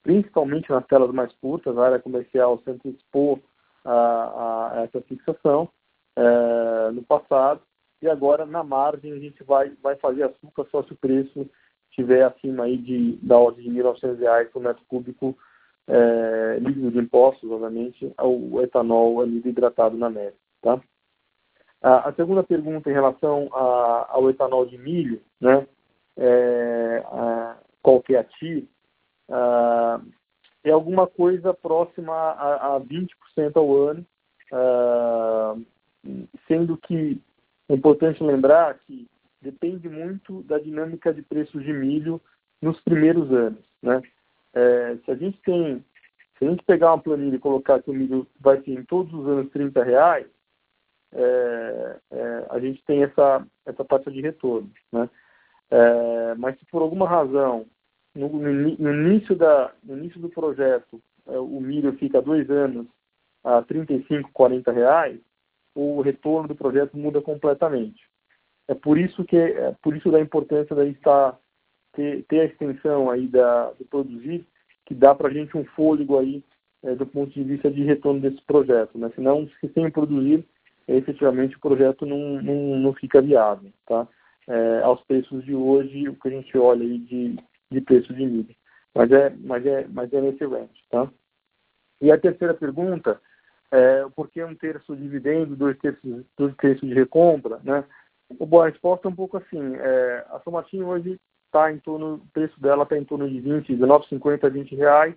principalmente nas telas mais curtas, a área comercial se antecipou a, a essa fixação é, no passado, e agora na margem a gente vai, vai fazer açúcar só se o preço estiver acima aí de, da ordem de R$ 1.900 por metro cúbico é, de impostos, obviamente, ao etanol anido hidratado na média. Tá? A, a segunda pergunta em relação a, ao etanol de milho, né, é, a, qual que é a TI, é alguma coisa próxima a, a 20% ao ano, ah, sendo que é importante lembrar que depende muito da dinâmica de preços de milho nos primeiros anos. Né? É, se a gente tem, se a gente pegar uma planilha e colocar que o milho vai ter em todos os anos 30 reais, é, é, a gente tem essa, essa taxa de retorno. Né? É, mas se por alguma razão no, no, início, da, no início do projeto, é, o milho fica dois anos a 35, 40 reais, o retorno do projeto muda completamente. É por isso que é por isso da importância da estar ter, ter a extensão aí da de produzir que dá para a gente um fôlego aí é, do ponto de vista de retorno desse projeto, né? Senão, se sem produzir, efetivamente o projeto não, não, não fica viável, tá? É, aos preços de hoje, o que a gente olha aí de de preço de milho. Mas é, mas é, mas é nesse range, tá? E a terceira pergunta é por que um terço de dividendo, dois terços, dois terços de recompra, né? Bom, a resposta é um pouco assim, é, a Somatinho hoje está em torno, o preço dela está em torno de 20, 19,50 a 20 reais.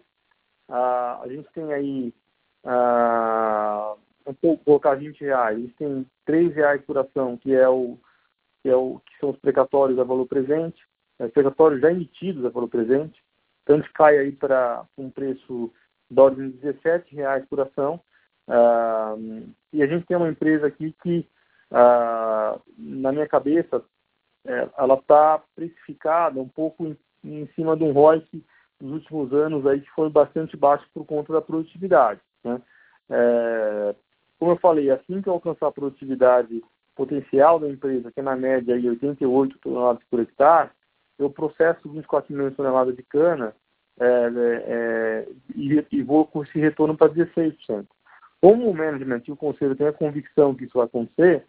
Ah, a gente tem aí, ah, pouco, colocar 20 reais, a gente tem 3 reais por ação, que é o que, é o, que são os precatórios a valor presente precatórios já emitidos a valor presente. Então, gente cai aí para um preço de ordem de 17 reais por ação. Ah, e a gente tem uma empresa aqui que, ah, na minha cabeça, é, ela está precificada um pouco em, em cima de um ROI que nos últimos anos aí que foi bastante baixo por conta da produtividade. Né? É, como eu falei, assim que eu alcançar a produtividade potencial da empresa, que é na média aí 88 toneladas por hectare, eu processo 24 milhões de toneladas de cana é, é, é, e, e, vou com esse retorno para 16%. Como o management e o conselho têm a convicção que isso vai acontecer,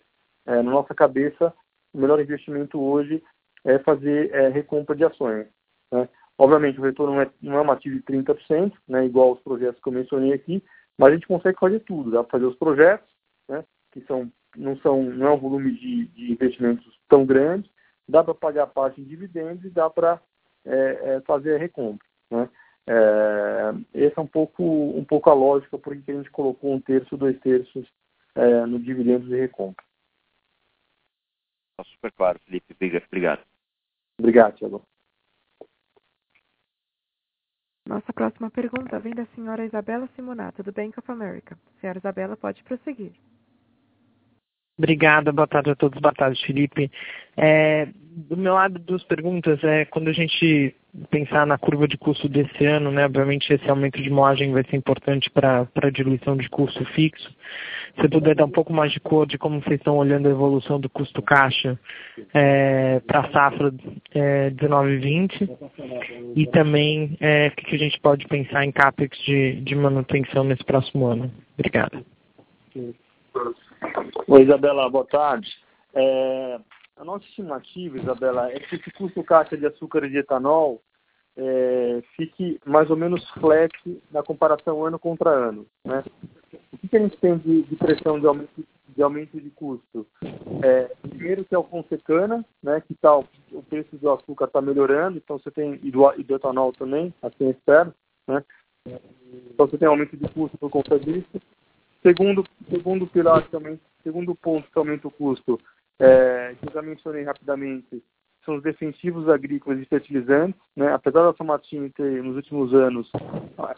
é, na nossa cabeça, o melhor investimento hoje é fazer é, recompra de ações. Né? Obviamente, o retorno não é, não é uma ativa de 30%, né, igual os projetos que eu mencionei aqui, mas a gente consegue fazer tudo. Dá para fazer os projetos, né, que são, não, são, não é um volume de, de investimentos tão grande, dá para pagar parte em dividendos e dá para é, é, fazer a recompra. Né? É, essa é um pouco, um pouco a lógica por que a gente colocou um terço, dois terços é, no dividendos e recompra. Tá super claro, Felipe. Obrigado. Obrigado, Tiago. Nossa próxima pergunta vem da senhora Isabela Simonato, do Bank of America. Senhora Isabela, pode prosseguir. Obrigada, boa tarde a todos, boa tarde, Felipe. É, do meu lado, duas perguntas. É, quando a gente pensar na curva de custo desse ano, né, obviamente esse aumento de margem vai ser importante para a diluição de custo fixo. Se puder dar um pouco mais de cor de como vocês estão olhando a evolução do custo caixa é, para a safra é, 19 e 20 e também é, o que a gente pode pensar em CAPEX de, de manutenção nesse próximo ano. Obrigado. Oi, Isabela, boa tarde. É, a nossa estimativa, Isabela, é que esse custo caixa de açúcar e de etanol é, fique mais ou menos flat na comparação ano contra ano. Né? O que, que a gente tem de, de pressão de aumento, de aumento de custo? É, primeiro que é o Consecana, né, que tá, o preço do açúcar está melhorando, então você tem, e do, e do etanol também, assim espero, né? Então você tem aumento de custo por conta disso. Segundo, segundo pilar também, segundo ponto que aumenta o custo, é, que eu já mencionei rapidamente, são os defensivos agrícolas e fertilizantes. Né? Apesar da São ter, nos últimos anos,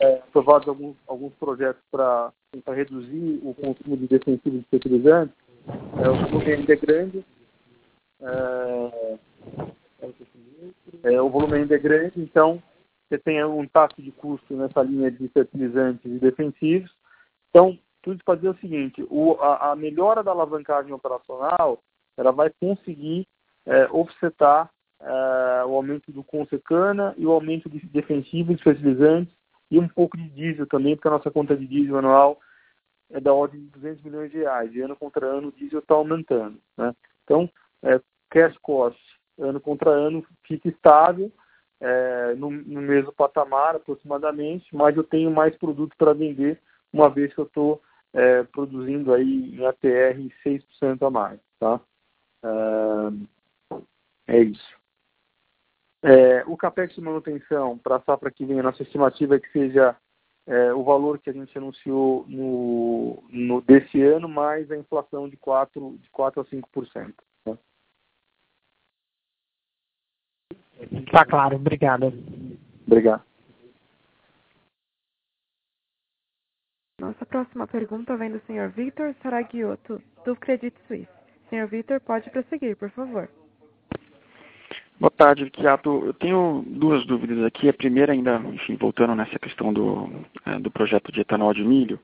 é, aprovado alguns, alguns projetos para tentar reduzir o consumo de defensivos e fertilizantes, é, o volume ainda é grande. É, é, o volume ainda é grande, então você tem um taxa de custo nessa linha de fertilizantes e defensivos. Então, tudo para dizer o seguinte, o, a, a melhora da alavancagem operacional ela vai conseguir é, offsetar é, o aumento do consecana e o aumento de defensivos, fertilizantes e um pouco de diesel também, porque a nossa conta de diesel anual é da ordem de 200 milhões de reais. E ano contra ano o diesel está aumentando. Né? Então, é, cash cost ano contra ano fica estável, é, no, no, mesmo patamar aproximadamente, mas eu tenho mais produto para vender, uma vez que eu estou é, produzindo aí em ATR 6% a mais. Tá? É, é isso. É, o CAPEX de manutenção para a safra que vem, a nossa estimativa é que seja é, o valor que a gente anunciou no, no, desse ano, mais a inflação de 4, de 4 a 5%. Tá? tá claro, obrigado. Obrigado. Nossa próxima pergunta vem do Sr. Victor Saragiotto, do Credit Suisse. Senhor Vitor, pode prosseguir, por favor. Boa tarde, Kiato. Eu tenho duas dúvidas aqui. A primeira, ainda, enfim, voltando nessa questão do, é, do projeto de etanol de milho.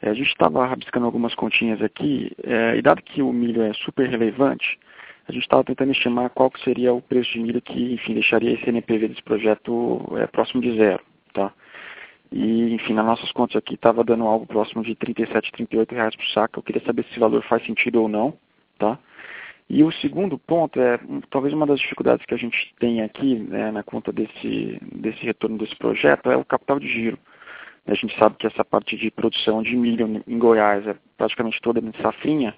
É, a gente estava rabiscando algumas continhas aqui, é, e dado que o milho é super relevante, a gente estava tentando estimar qual que seria o preço de milho que, enfim, deixaria esse NPV desse projeto é, próximo de zero, tá? E, enfim, nas nossas contas aqui estava dando algo próximo de 37, 38 reais por saco. Eu queria saber se esse valor faz sentido ou não. Tá? E o segundo ponto é, talvez uma das dificuldades que a gente tem aqui né, na conta desse, desse retorno desse projeto é o capital de giro. A gente sabe que essa parte de produção de milho em Goiás é praticamente toda em safrinha,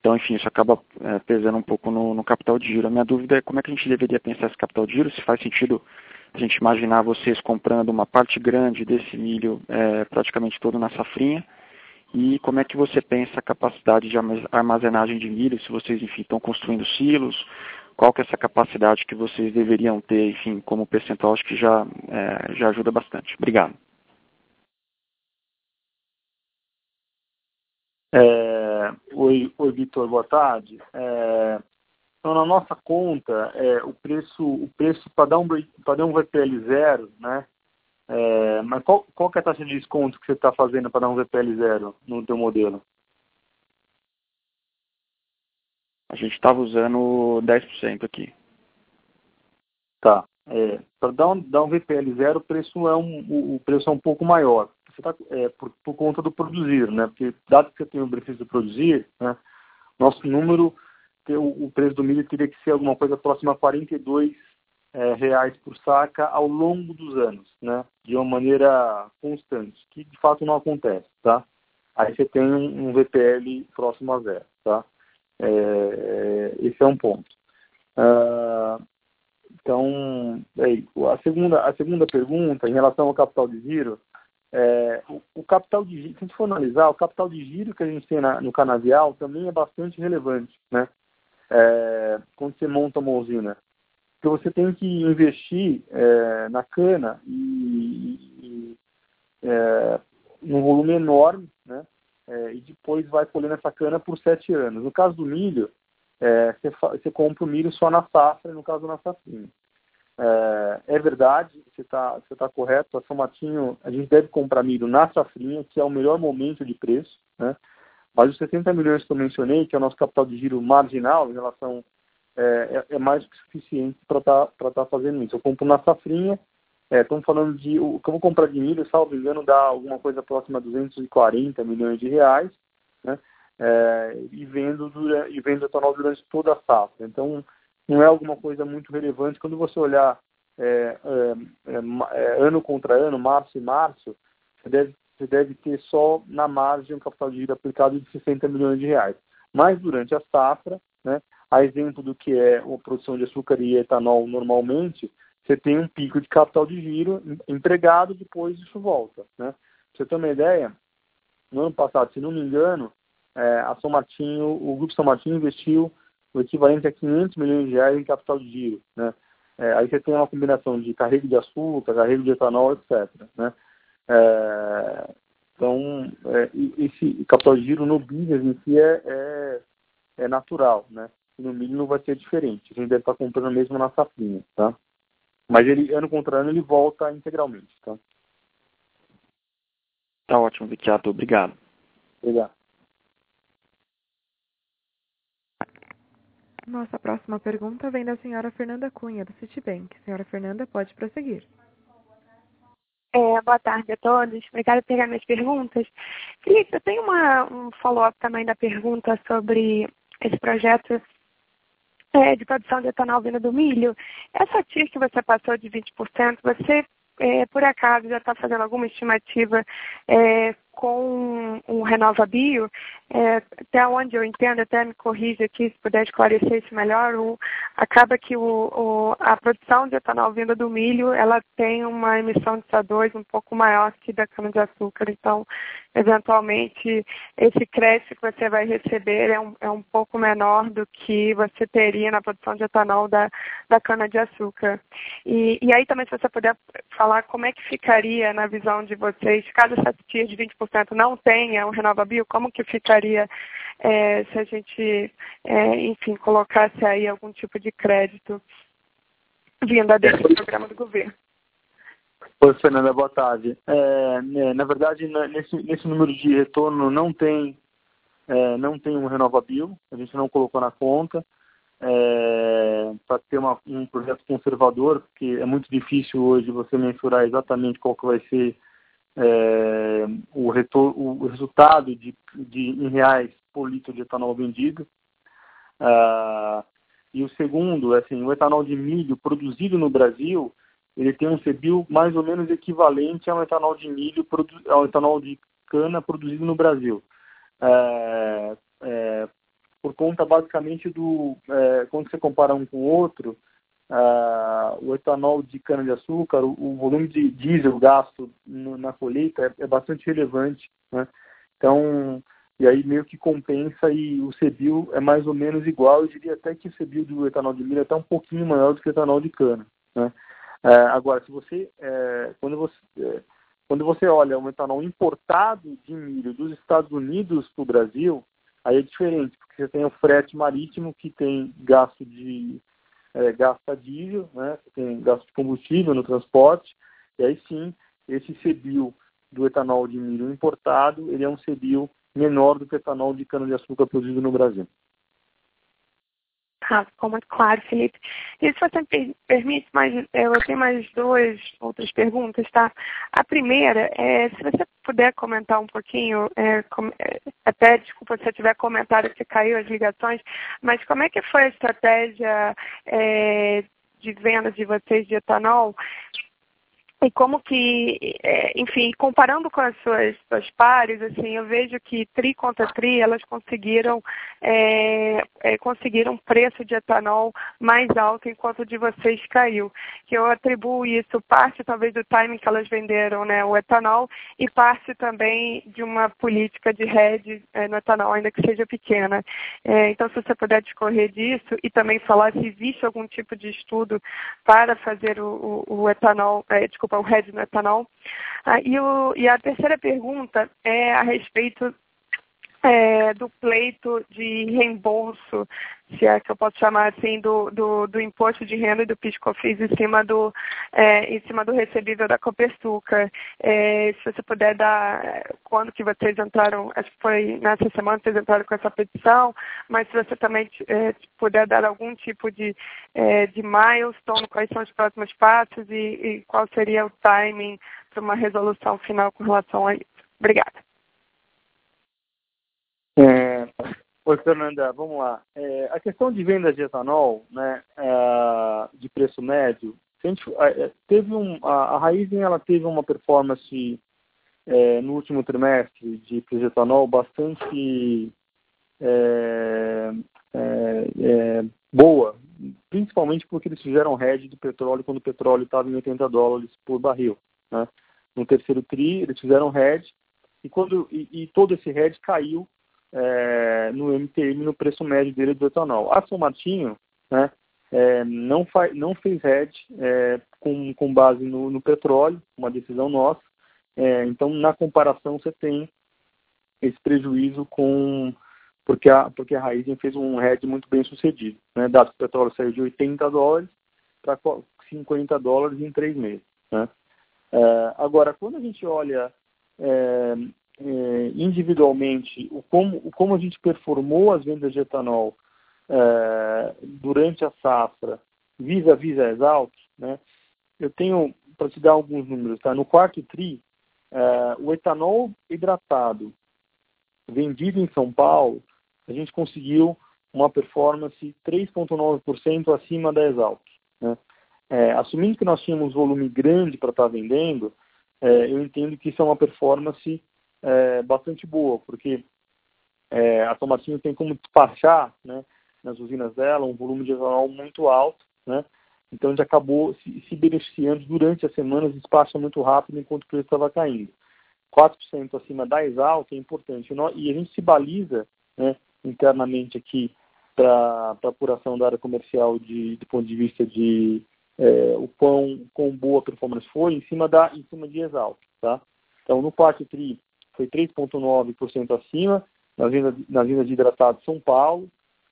então, enfim, isso acaba é, pesando um pouco no, no, capital de giro. A minha dúvida é como é que a gente deveria pensar esse capital de giro, se faz sentido a gente imaginar vocês comprando uma parte grande desse milho é, praticamente todo na safrinha, e como é que você pensa a capacidade de armazenagem de milho, se vocês, enfim, estão construindo silos, qual que é essa capacidade que vocês deveriam ter, enfim, como percentual, acho que já, é, já ajuda bastante. Obrigado. É, oi, oi Vitor, boa tarde. É, então, na nossa conta, é, o preço, o preço para dar um VPL zero, né, é, mas qual, qual é a taxa de desconto que você está fazendo para dar um VPL zero no teu modelo? A gente estava usando 10% aqui. Tá. É, para dar um, dar um VPL zero, o preço é um, o preço é um pouco maior. Você tá, é, por, por conta do produzir, né? Porque dado que você tem o benefício de produzir, né, nosso número, o, o preço do milho teria que ser alguma coisa próxima a 42 é, reais por saca ao longo dos anos, né? De uma maneira constante, que de fato não acontece, tá? Aí você tem um, VPL próximo a zero, tá? É, é esse é um ponto. Uh, então, aí, a segunda a segunda pergunta em relação ao capital de giro, é, o, o, capital de giro, se a gente for analisar, o capital de giro que a gente tem na, no canavial também é bastante relevante, né? É, quando você monta uma usina que você tem que investir é, na cana e, e é, volume enorme, né? É, e depois vai colhendo essa cana por sete anos. No caso do milho, é, você, compra o milho só na safra, no caso na safrinha. É, é verdade, você está tá correto, a São Martinho, a gente deve comprar milho na safrinha, que é o melhor momento de preço, né? Mas os 70 milhões que eu mencionei, que é o nosso capital de giro marginal em relação é, é, é mais que suficiente para estar tá, tá fazendo isso. Eu compro na safrinha, estamos é, falando de. O que eu vou comprar de milho, salvo engano, dá alguma coisa próxima a 240 milhões de reais, né? É, e, vendo durante, e vendo etanol durante toda a safra. Então, não é alguma coisa muito relevante. Quando você olhar é, é, é, ano contra ano, março e março, você deve, você deve ter só na margem um capital de giro aplicado de 60 milhões de reais. Mas durante a safra, né, a exemplo do que é a produção de açúcar e etanol normalmente, você tem um pico de capital de giro empregado, depois isso volta. Né? Você ter uma ideia, no ano passado, se não me engano, é, a São Martinho, o Grupo São Martinho investiu o equivalente a 500 milhões de reais em capital de giro. Né? É, aí você tem uma combinação de carrego de açúcar, carrego de etanol, etc. Né? É, então, é, esse capital de giro no business em si é, é, é, natural, né? No milho não vai ser diferente. A gente deve estar comprando mesmo na safrinha, tá? Mas ele, ano contra ano, ele volta integralmente, tá? Tá ótimo, Vicchiato. Obrigado. Obrigado. Nossa próxima pergunta vem da senhora Fernanda Cunha, do Citibank. Senhora Fernanda, pode prosseguir. É, boa tarde a todos. Obrigada por pegar minhas perguntas. Felipe, eu tenho uma, um follow-up também da pergunta sobre esse projeto é, de produção de etanol vindo do milho. Essa TIR que você passou de 20%, você, é, por acaso, já está fazendo alguma estimativa é, com o Renova Bio, é, até onde eu entendo, até me corrija aqui se puder esclarecer isso melhor, o, acaba que o, o, a produção de etanol vinda do milho, ela tem uma emissão de CO2 um pouco maior que da cana-de-açúcar, então, eventualmente, esse crédito que você vai receber é um, é um pouco menor do que você teria na produção de etanol da, da cana-de-açúcar. E, e aí também, se você puder falar como é que ficaria na visão de vocês, caso essa TIR de 20% não tenha o RenovaBio, como que ficaria é, se a gente, é, enfim, colocasse aí algum tipo de crédito vindo desse programa do governo? Oi, Fernanda, boa tarde. É, né, na verdade, nesse, nesse número de retorno não tem, é, não tem um RenovaBio, a gente não colocou na conta. É, para ter uma, um projeto conservador, porque é muito difícil hoje você mensurar exatamente qual que vai ser é, o, retor, o resultado de, de, em reais por litro de etanol vendido. Ah, e o segundo, assim, o etanol de milho produzido no Brasil, ele tem um CBIO mais ou menos equivalente ao etanol de milho, ao etanol de cana produzido no Brasil. É, é, por conta basicamente do, é, quando você compara um com o outro, Uh, o etanol de cana-de-açúcar, o, o, volume de diesel gasto no, na colheita é, é, bastante relevante. Né? Então, e aí meio que compensa e o CBIO é mais ou menos igual. Eu diria até que o CBIO do etanol de milho é até um pouquinho maior do que o etanol de cana. Né? Uh, agora, se você, uh, quando você é, quando você olha um etanol importado de milho dos Estados Unidos para o Brasil, aí é diferente, porque você tem o frete marítimo que tem gasto de é, gasta diesel, né, tem gasto de combustível no transporte, e aí sim, esse CBIO do etanol de milho importado, ele é um CBIO menor do que o etanol de cana-de-açúcar produzido no Brasil. Ah, ficou muito claro, Felipe. E se você me permite, mas eu tenho mais duas outras perguntas, tá? A primeira é se você puder comentar um pouquinho, é, com, é, até desculpa se eu tiver comentário que caiu as ligações, mas como é que foi a estratégia é, de vendas de vocês de etanol e como que, é, enfim, comparando com as suas, suas pares, assim, eu vejo que tri contra tri elas conseguiram é, é, conseguiram preço de etanol mais alto enquanto o de vocês caiu. Que eu atribuo isso parte talvez do timing que elas venderam, né, o etanol e parte também de uma política de hedge é, no etanol, ainda que seja pequena. É, então, se você puder discorrer disso e também falar se existe algum tipo de estudo para fazer o, o, o etanol, é, desculpa, desculpa, o RED no etanol. Ah, e, o, e a terceira pergunta é a respeito é, do pleito de reembolso, se é que eu posso chamar assim, do, do, do imposto de renda e do PIS/COFINS em cima do, é, em cima do recebível da Copersuca. É, se você puder dar, quando que vocês entraram, acho que foi nessa semana que vocês entraram com essa petição, mas se você também é, puder dar algum tipo de, é, de milestone, quais são os próximos passos e, e qual seria o timing para uma resolução final com relação a isso. Obrigada. É, oi, Fernanda, vamos lá. É, a questão de vendas de etanol, né, é, de preço médio, gente, teve um, a, a Raizen ela teve uma performance é, no último trimestre de etanol bastante é, é, é, boa, principalmente porque eles fizeram hedge de petróleo quando o petróleo estava em 80 dólares por barril. Né? No terceiro TRI, eles fizeram hedge e, quando, e, e todo esse hedge caiu é, no MTM, no preço médio dele do etanol. A São Martinho né, é, não, faz, não fez hedge é, com, com base no, no, petróleo, uma decisão nossa. É, então, na comparação, você tem esse prejuízo com porque a, porque a Raizen fez um hedge muito bem sucedido. Né? Dado que o petróleo saiu de 80 dólares para 50 dólares em três meses. Né? É, agora, quando a gente olha é, individualmente o como, como a gente performou as vendas de etanol é, durante a safra vis-a-vis a Exalt, né? eu tenho, para te dar alguns números, tá? no quarto TRI, é, o etanol hidratado vendido em São Paulo a gente conseguiu uma performance 3,9% acima da Exalc. Né? É, assumindo que nós tínhamos volume grande para estar tá vendendo, é, eu entendo que isso é uma performance é, bastante boa, porque é, a Tomatinho tem como despachar né, nas usinas dela um volume de etanol muito alto, né? então a gente acabou se, se beneficiando durante as semanas, despacha muito rápido enquanto o preço estava caindo. 4% acima da Exalc é importante. E a gente se baliza né, internamente aqui para a apuração da área comercial de, do ponto de vista de é, o quão, quão boa performance foi em cima, da, em cima de Exalc. Tá? Então, no quarto TRI foi 3,9% acima, nas vendas, nas vendas de hidratado São Paulo.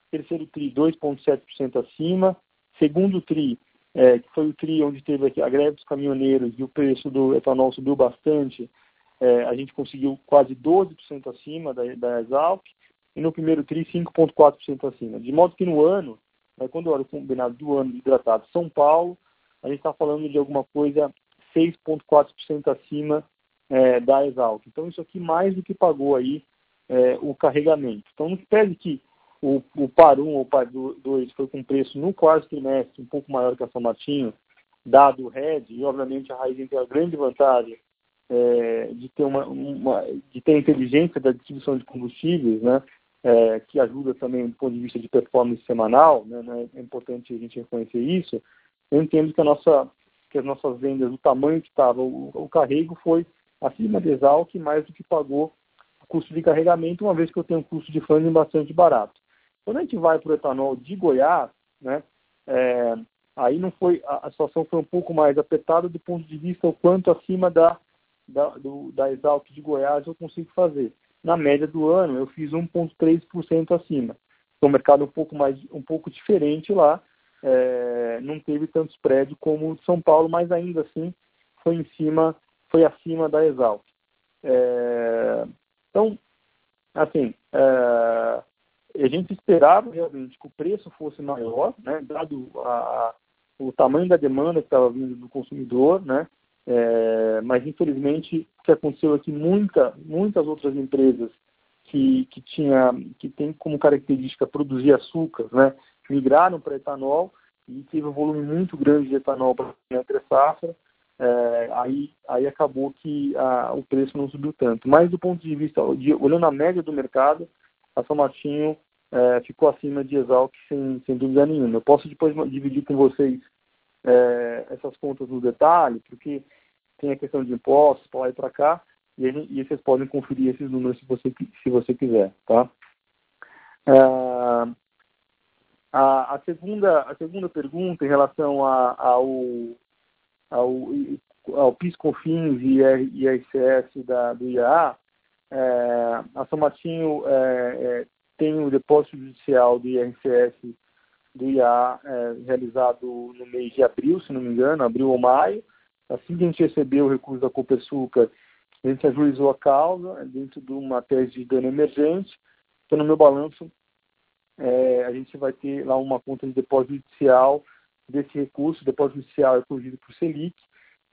Terceiro TRI, 2,7% acima. Segundo TRI, é, que foi o TRI onde teve a greve dos caminhoneiros e o preço do etanol subiu bastante, é, a gente conseguiu quase 12% acima da, da Exalc e no primeiro TRI 5,4% acima. De modo que no ano, né, quando eu olho o combinado do ano de hidratado São Paulo, a gente está falando de alguma coisa 6,4% acima é, da Exalc. Então isso aqui mais do que pagou aí é, o carregamento. Então não pede que o, o PAR 1 ou o PAR 2 foi com preço no quarto trimestre um pouco maior que a São Martinho, dado o RED, e obviamente a Raizen tem a grande vantagem é, de ter uma, uma, de ter inteligência da distribuição de combustíveis, né? é, que ajuda também do ponto de vista de performance semanal, né, né, é importante a gente reconhecer isso, eu entendo que, a nossa, que as nossas vendas, o tamanho que estava, o, o, carrego foi acima de Exalc, mais do que pagou o custo de carregamento, uma vez que eu tenho um custo de funding bastante barato. Quando a gente vai para o etanol de Goiás, né, é, aí não foi, a, a, situação foi um pouco mais apertada do ponto de vista o quanto acima da, da, do, da Exalc de Goiás eu consigo fazer na média do ano eu fiz 1,3% acima. Então, o mercado é um pouco mais um pouco diferente lá, é, não teve tanto spread como o de São Paulo, mas ainda assim foi em cima, foi acima da Exalc. É, então, assim, é, a gente esperava realmente que o preço fosse maior, né, dado a, o tamanho da demanda que estava vindo do consumidor, né, é, mas, infelizmente, o que aconteceu é que muita, muitas outras empresas que, que, tinha, que tem como característica produzir açúcar, né, migraram para etanol e teve um volume muito grande de etanol para entre safra, é, aí, aí acabou que a, o preço não subiu tanto. Mas do ponto de vista, de, olhando a média do mercado, a São Martinho é, ficou acima de Exalc sem, sem dúvida nenhuma. Eu posso depois dividir com vocês é, essas contas no detalhe, porque tem a questão de impostos para lá e para cá, e, e, vocês podem conferir esses números se você, se você quiser, tá? Uh, a, a, segunda, a segunda pergunta em relação ao, ao, ao PIS-COFINS e, e ICS da, do IAA, é, a São Martinho é, é, tem o depósito judicial do IRCS do IA é, realizado no mês de abril, se não me engano, abril ou maio, Assim que a gente recebeu o recurso da Copersuca, a gente ajuizou a causa dentro de uma tese de dano emergente. Então, no meu balanço, é, a gente vai ter lá uma conta de depósito judicial desse recurso. Depósito judicial é corrigido por Selic.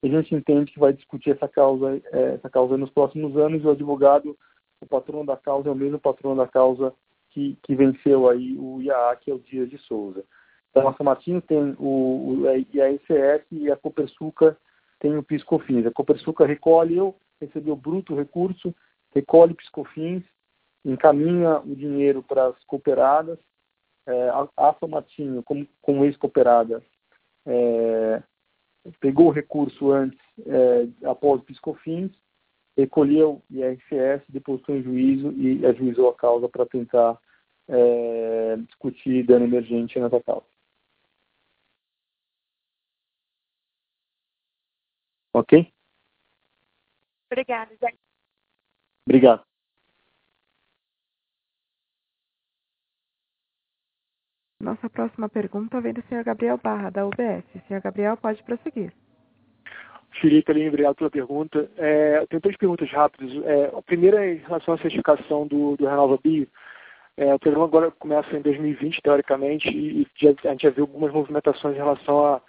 A gente entende que vai discutir essa causa, é, essa causa nos próximos anos. O advogado, o patrono da causa, é o mesmo patrono da causa que, que venceu aí o IAA, que é o Dias de Souza. Então, a São Martinho tem o, a ICS e a Copersuca tem o PiscoFins. A Copersuca recolhe, eu recebi o bruto recurso, recolhe PiscoFins, encaminha o dinheiro para as cooperadas. É, a, a São Martinho, como, como ex-cooperada, é, pegou o recurso antes, é, após o PiscoFins, recolheu IRCS, depositou em juízo e ajuizou a causa para tentar é, discutir dano emergente nessa causa. Ok? Obrigada, Zé. Obrigado. Nossa próxima pergunta vem do Sr. Gabriel Barra, da UBS. Sr. Gabriel, pode prosseguir. Felipe, Aline, obrigado pela pergunta. É, eu tenho três perguntas rápidas. É, a primeira é em relação à certificação do, do Renova Bio. É, o programa agora começa em 2020, teoricamente, e já, a gente já viu algumas movimentações em relação a,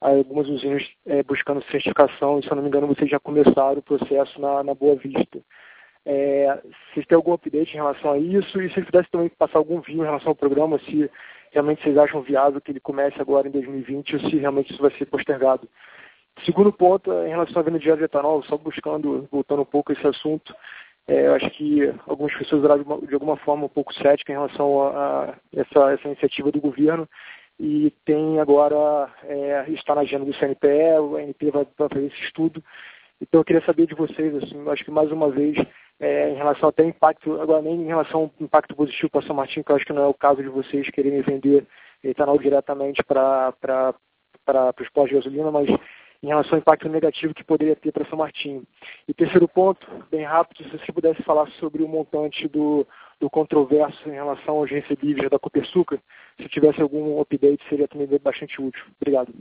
a algumas usinas é, buscando certificação, e se eu não me engano, vocês já começaram o processo na, na Boa Vista. É, vocês têm algum update em relação a isso? E se vocês pudessem também passar algum vinho em relação ao programa, se realmente vocês acham viável que ele comece agora em 2020 ou se realmente isso vai ser postergado. Segundo ponto, em relação à venda de etanol, só buscando, voltando um pouco esse assunto, é, eu acho que algumas pessoas eram de, alguma forma um pouco céticas em relação a, a essa, essa, iniciativa do governo e tem agora, é, está na agenda do CNPE, o ANP vai, vai fazer esse estudo. Então eu queria saber de vocês, assim, acho que mais uma vez, é, em relação até impacto, agora nem em relação ao impacto positivo para São Martinho, que eu acho que não é o caso de vocês quererem vender etanol diretamente para os postos de gasolina, mas em relação ao impacto negativo que poderia ter para São Martinho. E terceiro ponto, bem rápido, se você pudesse falar sobre o montante do, do controverso em relação aos recebíveis da Copersuca, se tivesse algum update, seria também bastante útil. Obrigado.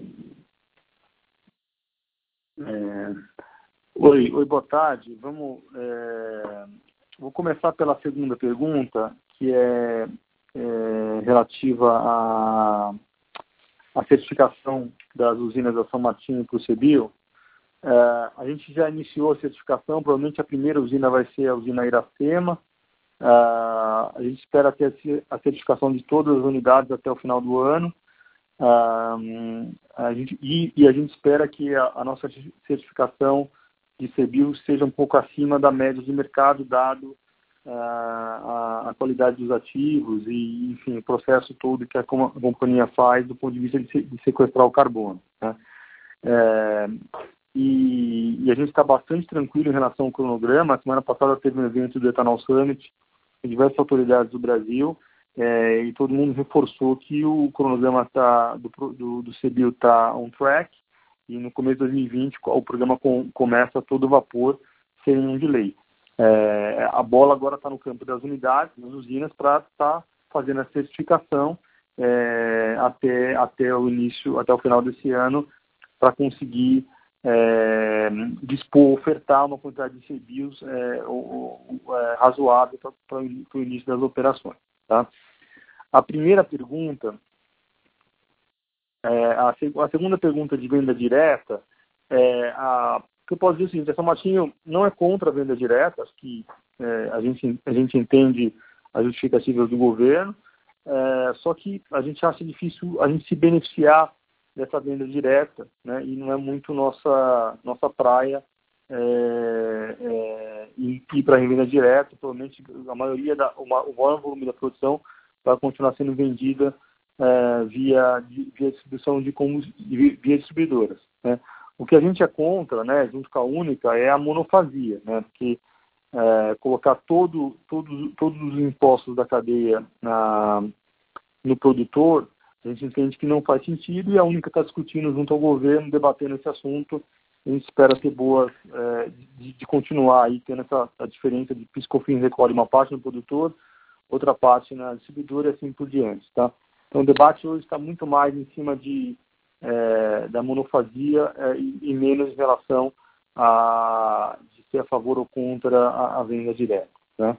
É... Oi, oi, boa tarde. Vamos, é... Vou começar pela segunda pergunta, que é, é relativa à, certificação das usinas da São Martinho para o. É, a gente já iniciou a certificação, provavelmente a primeira usina vai ser a usina Iracema. É, a gente espera ter a certificação de todas as unidades até o final do ano. É, a gente, e, e, a gente espera que a, a nossa certificação de CBIO seja um pouco acima da média de mercado, dado uh, a, a, qualidade dos ativos e, enfim, o processo todo que a, companhia faz do ponto de vista de, de sequestrar o carbono. Né? É, e, e, a gente está bastante tranquilo em relação ao cronograma. A semana passada teve um evento do Ethanol Summit com diversas autoridades do Brasil é, e todo mundo reforçou que o cronograma tá, do, do, do está on track e no começo de 2020 o programa com, começa todo vapor sem nenhum delay. É, a bola agora está no campo das unidades, das usinas, para estar tá fazendo a certificação é, até, até o início, até o final desse ano, para conseguir é, dispor, ofertar uma quantidade de CBIOS é, é, razoável para o início das operações. Tá? A primeira pergunta é, a, a, segunda pergunta de venda direta, é, a, eu posso dizer o seguinte, a São Martinho não é contra a venda direta, acho que é, a, gente, a gente entende as justificativas do governo, é, só que a gente acha difícil a gente se beneficiar dessa venda direta, né, e não é muito nossa, nossa praia é, é, ir para a revenda direta, provavelmente a maioria, da, o maior volume da produção vai continuar sendo vendida é, via, via distribuição de via distribuidoras. Né? O que a gente é contra, né, junto com a única, é a monofasia, né, porque é, colocar todo, todo, todos os impostos da cadeia na, no produtor, a gente entende que não faz sentido e a única está discutindo junto ao governo, debatendo esse assunto. A gente espera ter boas, é, de, de, continuar aí tendo essa diferença de piscofins recolhe uma parte no produtor, outra parte na distribuidora e assim por diante, tá? Então, o debate hoje está muito mais em cima de, é, da monofasia é, e, menos em relação a de ser a favor ou contra a, a venda direta. Né?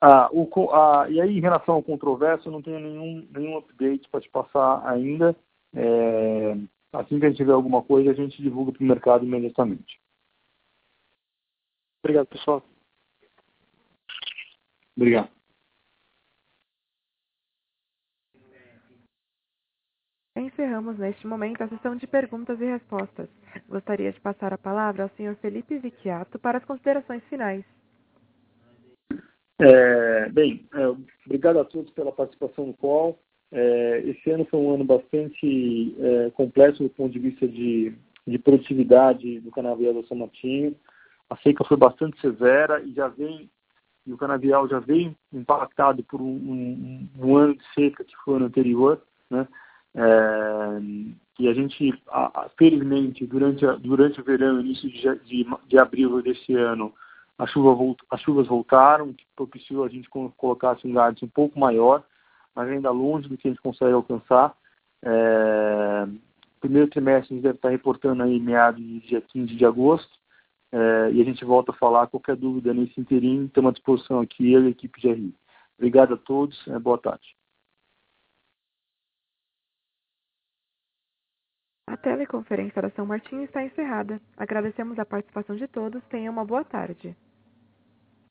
Ah, o, a, e aí, em relação ao controverso, eu não tenho nenhum, nenhum update para te passar ainda. É, assim que a gente tiver alguma coisa, a gente divulga para o mercado imediatamente. Obrigado, pessoal. Obrigado. Encerramos neste momento a sessão de perguntas e respostas. Gostaria de passar a palavra ao Sr. Felipe Vicchiato para as considerações finais. É, bem, é, obrigado a todos pela participação no call. É, esse ano foi um ano bastante é, complexo do ponto de vista de, de produtividade do canavial do São Martinho. A seca foi bastante severa e já vem e o canavial já vem impactado por um, um, um ano de seca que foi o ano anterior, né? É, e a gente, felizmente, durante, durante o verão, início de, de, de abril desse ano, chuva, as chuvas voltaram, que propiciou a gente colocar um gás um pouco maior, mas ainda longe do que a gente consegue alcançar. É, primeiro trimestre a gente deve estar reportando aí meados de dia 15 de agosto, é, e a gente volta a falar. Qualquer dúvida nesse interim, estamos à disposição aqui, eu e a equipe de RI. Obrigado a todos, é, boa tarde. Teleconferência da São Martinho está encerrada. Agradecemos a participação de todos. Tenha uma boa tarde.